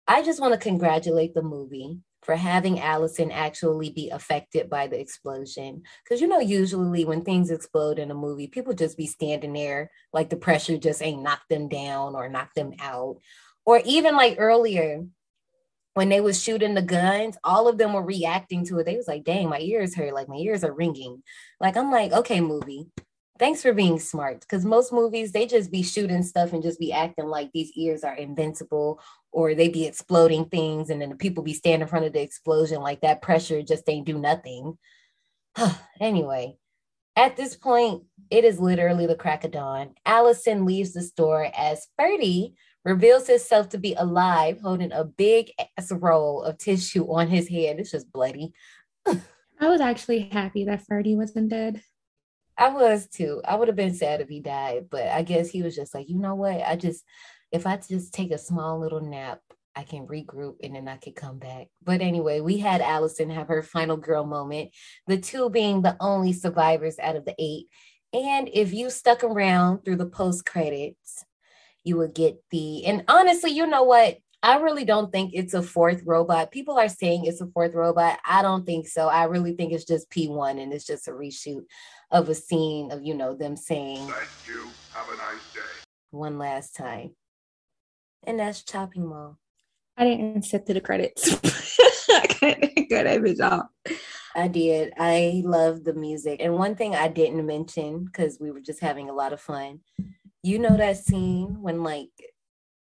I just want to congratulate the movie for having Allison actually be affected by the explosion. Because you know, usually when things explode in a movie, people just be standing there like the pressure just ain't knocked them down or knocked them out. Or even like earlier, when they was shooting the guns, all of them were reacting to it. They was like, dang, my ears hurt. Like my ears are ringing. Like I'm like, okay, movie. Thanks for being smart. Because most movies, they just be shooting stuff and just be acting like these ears are invincible or they be exploding things and then the people be standing in front of the explosion like that pressure just ain't do nothing. [SIGHS] anyway, at this point, it is literally the crack of dawn. Allison leaves the store as Ferdy reveals himself to be alive, holding a big ass roll of tissue on his head. It's just bloody. I was actually happy that Ferdy wasn't dead. I was too. I would have been sad if he died, but I guess he was just like, you know what? I just, if I just take a small little nap, I can regroup and then I could come back. But anyway, we had Allison have her final girl moment, the two being the only survivors out of the eight. And if you stuck around through the post credits, you would get the, and honestly, you know what? I really don't think it's a fourth robot. People are saying it's a fourth robot. I don't think so. I really think it's just P1 and it's just a reshoot of a scene of, you know, them saying Thank you. Have a nice day. one last time. And that's Chopping Mall. I didn't sit through the credits. [LAUGHS] I couldn't cut off. I did. I love the music. And one thing I didn't mention, because we were just having a lot of fun, you know that scene when like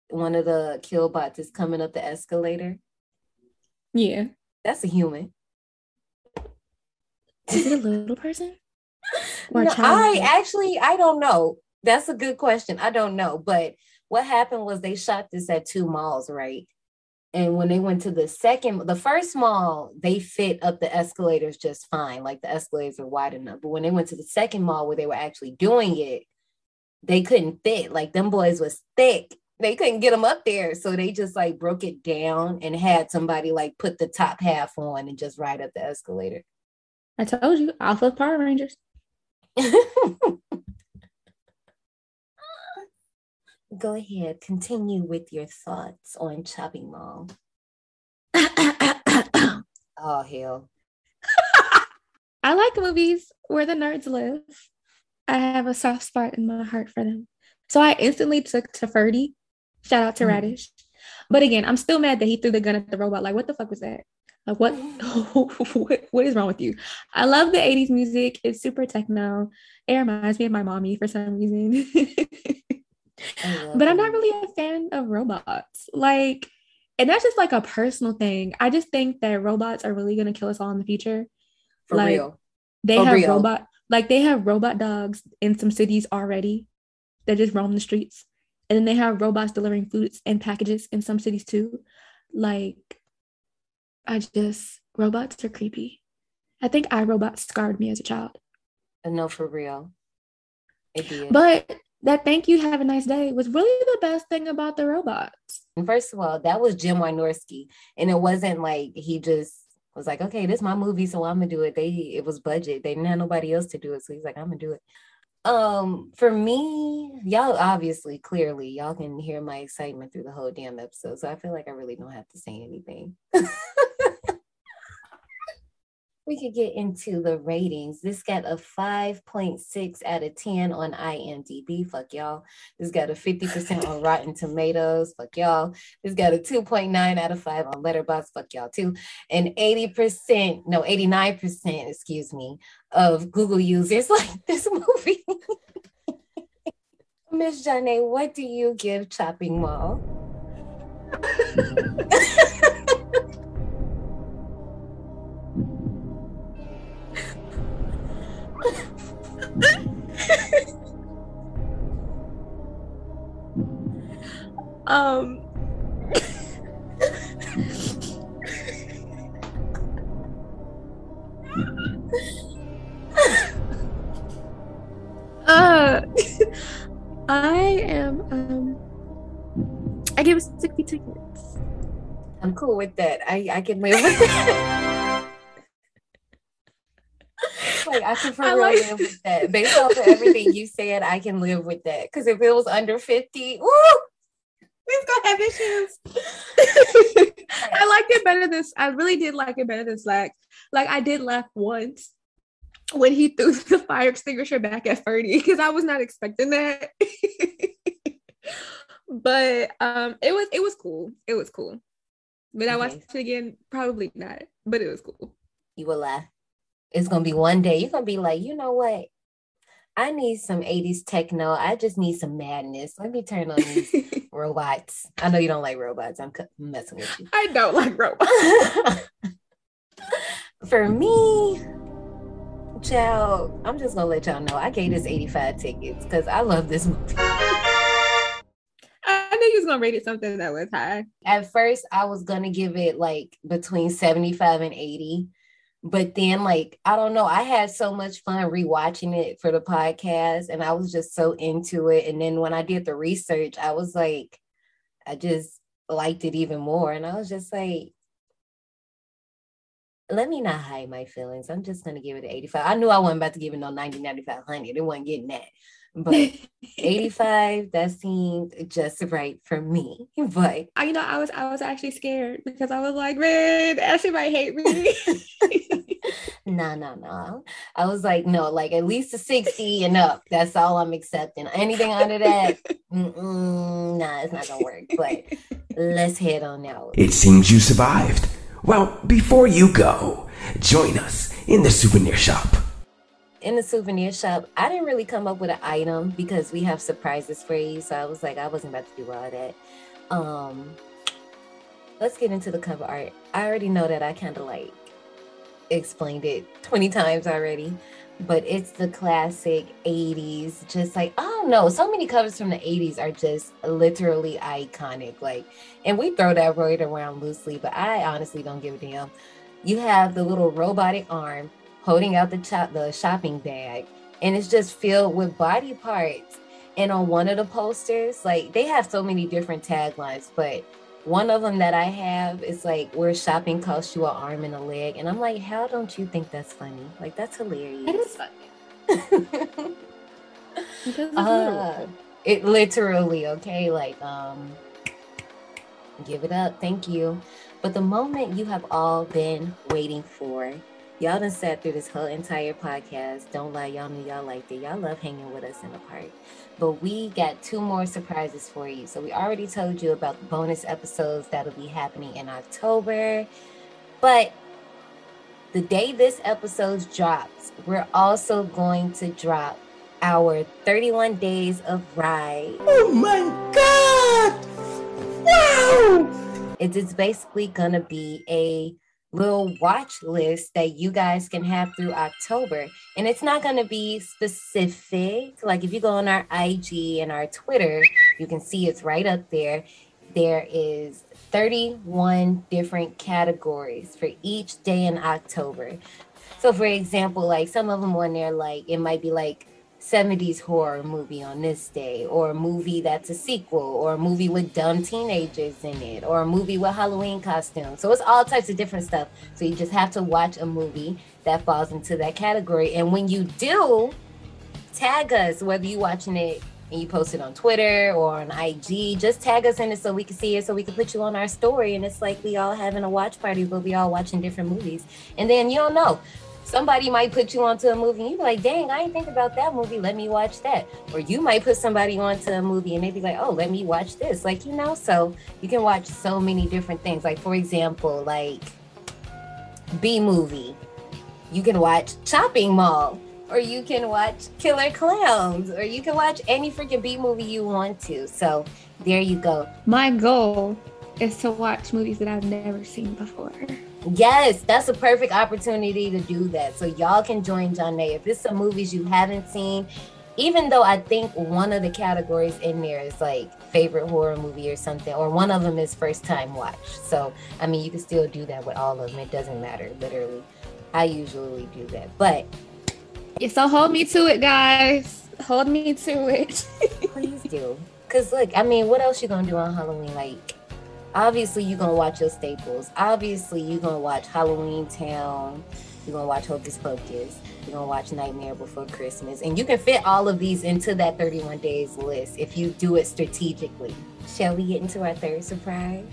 one of the killbots is coming up the escalator? Yeah. That's a human. Is it a little person? [LAUGHS] Or No. I actually I don't know. That's a good question. I don't know. But what happened was they shot this at two malls, right? And when they went to the second, the first mall, they fit up the escalators just fine. Like the escalators are wide enough. But when they went to the second mall where they were actually doing it, they couldn't fit. Like them boys was thick. They couldn't get them up there. So they just like broke it down and had somebody like put the top half on and just ride up the escalator. I told you, Alpha Power Rangers. [LAUGHS] Go ahead, continue with your thoughts on Chopping Mall. [COUGHS] Oh hell. [LAUGHS] I like movies where the nerds live. I have a soft spot in my heart for them. So I instantly took to Ferdy. Shout out to Mhm. Radish. But again, I'm still mad that he threw the gun at the robot. Like, what the fuck was that? Like, what? [LAUGHS] what, what is wrong with you? I love the 80s music. It's super techno. It reminds me of my mommy for some reason. [LAUGHS] But I'm not really a fan of robots. Like, and that's just like a personal thing. I just think that robots are really gonna kill us all in the future. for like, real. They For have real. robot like they have robot dogs in some cities already that just roam the streets. And then they have robots delivering foods and packages in some cities too. Like I just robots are creepy. I think iRobot scarred me as a child. Uh, No, for real. It did. But that thank you, have a nice day was really the best thing about the robots. First of all, that was Jim Wynorski, and it wasn't like he just was like, "Okay, this is my movie, so I'm gonna do it." They it was budget; they didn't have nobody else to do it, so he's like, "I'm gonna do it." Um, for me, y'all obviously, clearly, y'all can hear my excitement through the whole damn episode, so I feel like I really don't have to say anything. [LAUGHS] we could get into the ratings. This got a 5.6 out of 10 on IMDb. Fuck y'all. This got a 50% on [LAUGHS] Rotten Tomatoes. Fuck y'all. This got a 2.9 out of 5 on Letterboxd. Fuck y'all too. And 80%, no, 89%, excuse me, of Google users [LAUGHS] like this movie. [LAUGHS] Miss Janae, what do you give Chopping Mall? Um uh I am um I give 60 tickets. I'm cool with that. I, I can live with that. [LAUGHS] [LAUGHS] like I can for I real like- live with that. Based off of everything you said, I can live with that. Because if it was under 50, woo, we've gonna have issues. [LAUGHS] I liked it better this I really did like it better than Slack. Like I did laugh once when he threw [LAUGHS] the fire extinguisher back at Ferdy because I was not expecting that. but um it was it was cool. It was cool. But I watched it again, probably not, but it was cool. You will laugh. It's gonna be one day. You're gonna be like, you know what? I need some 80s techno. I just need some madness. Let me turn on these [LAUGHS] robots. I know you don't like robots. I'm messing with you. I don't like robots. [LAUGHS] For me, child, I'm just gonna let y'all know I gave this 85 tickets because I love this movie. I knew you was gonna rate it something that was high. At first, I was gonna give it like between 75 and 80. But then, like, I don't know, I had so much fun rewatching it for the podcast, and I was just so into it. And then when I did the research, I was like, I just liked it even more. And I was just like, let me not hide my feelings. I'm just gonna give it an 85. I knew I wasn't about to give it no 90, 95, 100. It wasn't getting that. But [LAUGHS] 85, that seemed just right for me. But I, you know, I was I was actually scared because I was like, man, Ashley might hate me. no, no, no. I was like, no, like at least a 60 and up. That's all I'm accepting. Anything under that, nah, it's not gonna work. But let's head on out. It seems you survived. Well, before you go, join us in the souvenir shop. In the souvenir shop, I didn't really come up with an item because we have surprises for you. So I was like, I wasn't about to do all that. Um, let's get into the cover art. I already know that I kind of like explained it [LAUGHS] 20 times already, but it's the classic 80s, just like, I don't know, so many covers from the 80s are just literally iconic. Like, and we throw that word around loosely, but I honestly don't give a damn. You have the little robotic arm holding out the, cho- the shopping bag, and it's just filled with body parts. And on one of the posters, like they have so many different taglines, but one of them that I have is like where shopping costs you an arm and a leg, and I'm like, how don't you think that's funny? Like that's hilarious. It is funny. [LAUGHS] Uh, it literally okay, like um, give it up, thank you. But the moment you have all been waiting for, y'all done sat through this whole entire podcast. Don't lie, y'all knew y'all liked it. Y'all love hanging with us in the park. But we got two more surprises for you. So we already told you about the bonus episodes that'll be happening in October. But the day this episode drops, we're also going to drop our 31 days of ride. Oh my god! Wow! It is it's basically gonna be a little watch list that you guys can have through October. And it's not gonna be specific. Like if you go on our IG and our Twitter, you can see it's right up there. There is 31 different categories for each day in October. So for example, like some of them on there, like it might be like 70s horror movie on this day, or a movie that's a sequel, or a movie with dumb teenagers in it, or a movie with Halloween costumes. So it's all types of different stuff. So you just have to watch a movie that falls into that category. And when you do, tag us, whether you're watching it and you post it on Twitter or on IG, just tag us in it so we can see it, so we can put you on our story. And it's like we all having a watch party, but we all watching different movies. And then you don't know somebody might put you onto a movie and you be like, dang, I didn't think about that movie. Let me watch that. Or you might put somebody onto a movie and they be like, oh, let me watch this. Like, you know, so you can watch so many different things. Like, for example, like B movie. You can watch Chopping Mall. Or you can watch Killer Clowns, or you can watch any freaking B movie you want to. So there you go. My goal is to watch movies that I've never seen before. Yes, that's a perfect opportunity to do that. So y'all can join Janae. If it's some movies you haven't seen, even though I think one of the categories in there is like favorite horror movie or something, or one of them is first time watch. So I mean you can still do that with all of them. It doesn't matter, literally. I usually do that. But Yeah, so hold me to it, guys. Hold me to it. please do. Cause look, I mean, what else you gonna do on Halloween? Like obviously you're gonna watch your staples. Obviously you're gonna watch Halloweentown. You're gonna watch Hocus Pocus. You're gonna watch Nightmare Before Christmas, and you can fit all of these into that 31 days list if you do it strategically. Shall we get into our third surprise?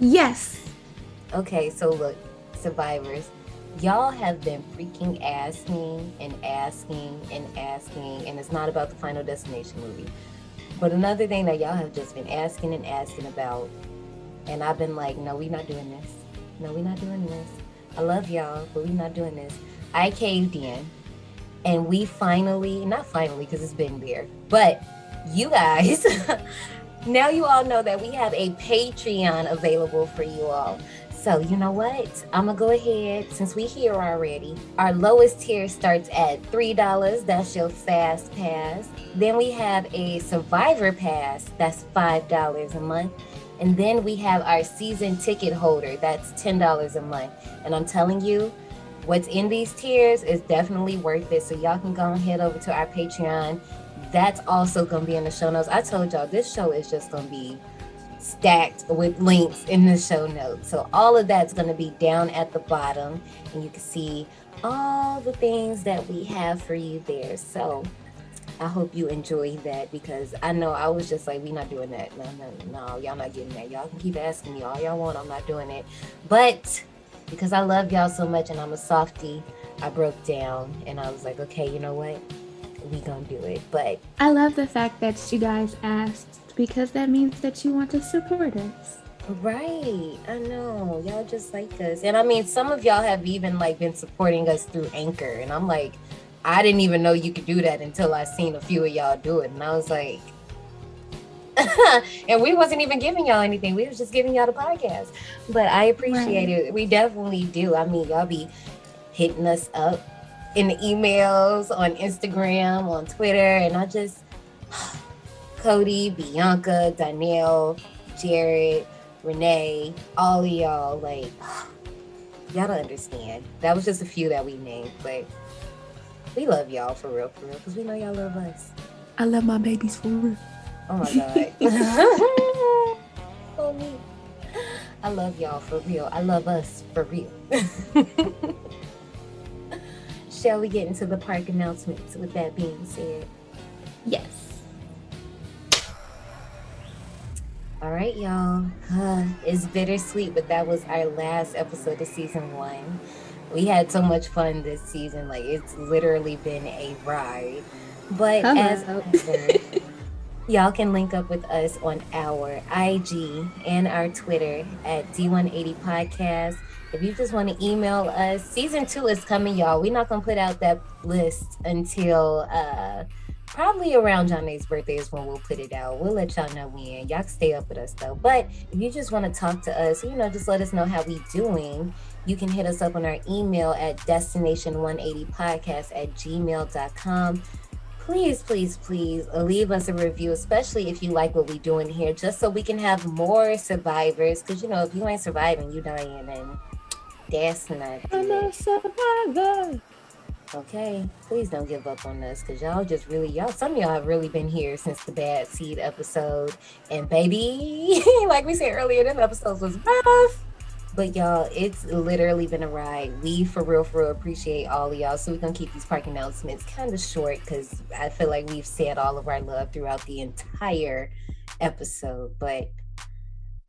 yes. Okay, so look, survivors, y'all have been freaking asking and asking and asking, and it's not about the Final Destination movie. But another thing that y'all have just been asking and asking about, and I've been like, no, we're not doing this. No, we're not doing this. I love y'all, but we're not doing this. I caved in, and we finally, not finally, because it's been there, but you guys, [LAUGHS] now you all know that we have a Patreon available for you all. So you know what? I'm gonna go ahead since we here already. Our lowest tier starts at three dollars. That's your fast pass. Then we have a survivor pass. That's five dollars a month. And then we have our season ticket holder. That's ten dollars a month. And I'm telling you, what's in these tiers is definitely worth it. So y'all can go and head over to our Patreon. That's also gonna be in the show notes. I told y'all this show is just gonna be stacked with links in the show notes. So all of that's going to be down at the bottom and you can see all the things that we have for you there. So I hope you enjoy that because I know I was just like, we not doing that. No, no, no, y'all not getting that. Y'all can keep asking me all y'all want. I'm not doing it. But because I love y'all so much and I'm a softie, I broke down and I was like, okay, you know what? We gonna do it. But I love the fact that you guys asked because that means that you want to support us. Right. I know. Y'all just like us. And I mean, some of y'all have even like been supporting us through Anchor. And I'm like, I didn't even know you could do that until I seen a few of y'all do it. And I was like, [LAUGHS] and we wasn't even giving y'all anything. We was just giving y'all the podcast. But I appreciate right. it. We definitely do. I mean, y'all be hitting us up in the emails, on Instagram, on Twitter, and I just [SIGHS] Cody, Bianca, Danielle, Jared, Renee, all of y'all, like [SIGHS] y'all don't understand. That was just a few that we named, but we love y'all for real, for real, because we know y'all love us. I love my babies for real. Oh my [LAUGHS] god. [LAUGHS] oh me. I love y'all for real. I love us for real. [LAUGHS] Shall we get into the park announcements with that being said? Yes. All right, y'all. Uh, [SIGHS] it's bittersweet, but that was our last episode of season one we had so much fun this season. Like it's literally been a ride. But Hello. as [LAUGHS] y'all can link up with us on our IG and our Twitter at D180 Podcast. If you just want to email us, season two is coming, y'all. We're not gonna put out that list until uh probably around Johnny's birthday is when we'll put it out. We'll let y'all know when. Y'all stay up with us though. But if you just want to talk to us, you know, just let us know how we doing you can hit us up on our email at destination180podcast at gmail.com. Please, please, please leave us a review, especially if you like what we're doing here, just so we can have more survivors. Because, you know, if you ain't surviving, you dying, and that's not. I'm a survivor. Okay, please don't give up on us because y'all just really, y'all, some of y'all have really been here since the bad seed episode. And baby, [LAUGHS] like we said earlier, them episodes was rough. But y'all, it's literally been a ride. We for real, for real appreciate all of y'all. So we're gonna keep these park announcements kind of short because I feel like we've said all of our love throughout the entire episode. But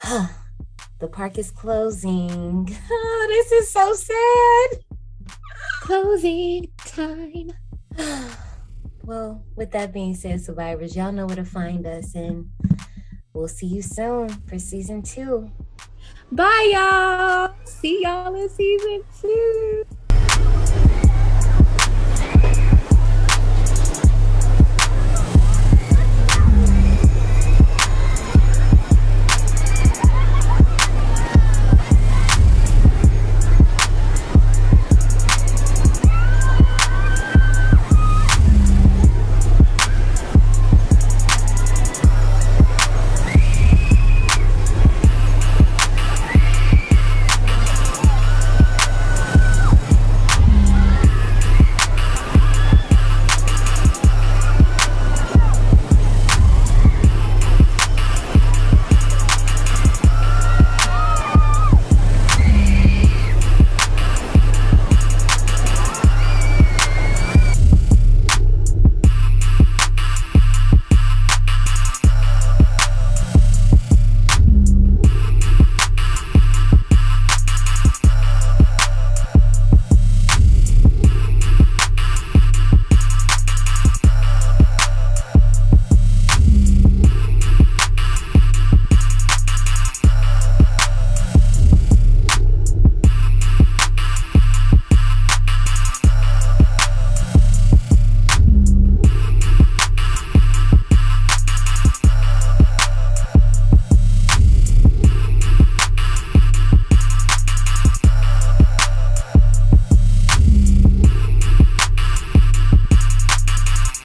huh, [SIGHS] the park is closing. [LAUGHS] Oh, this is so sad. Closing time. [SIGHS] well, with that being said, survivors, y'all know where to find us, and we'll see you soon for season two. Bye, y'all. See y'all in season two.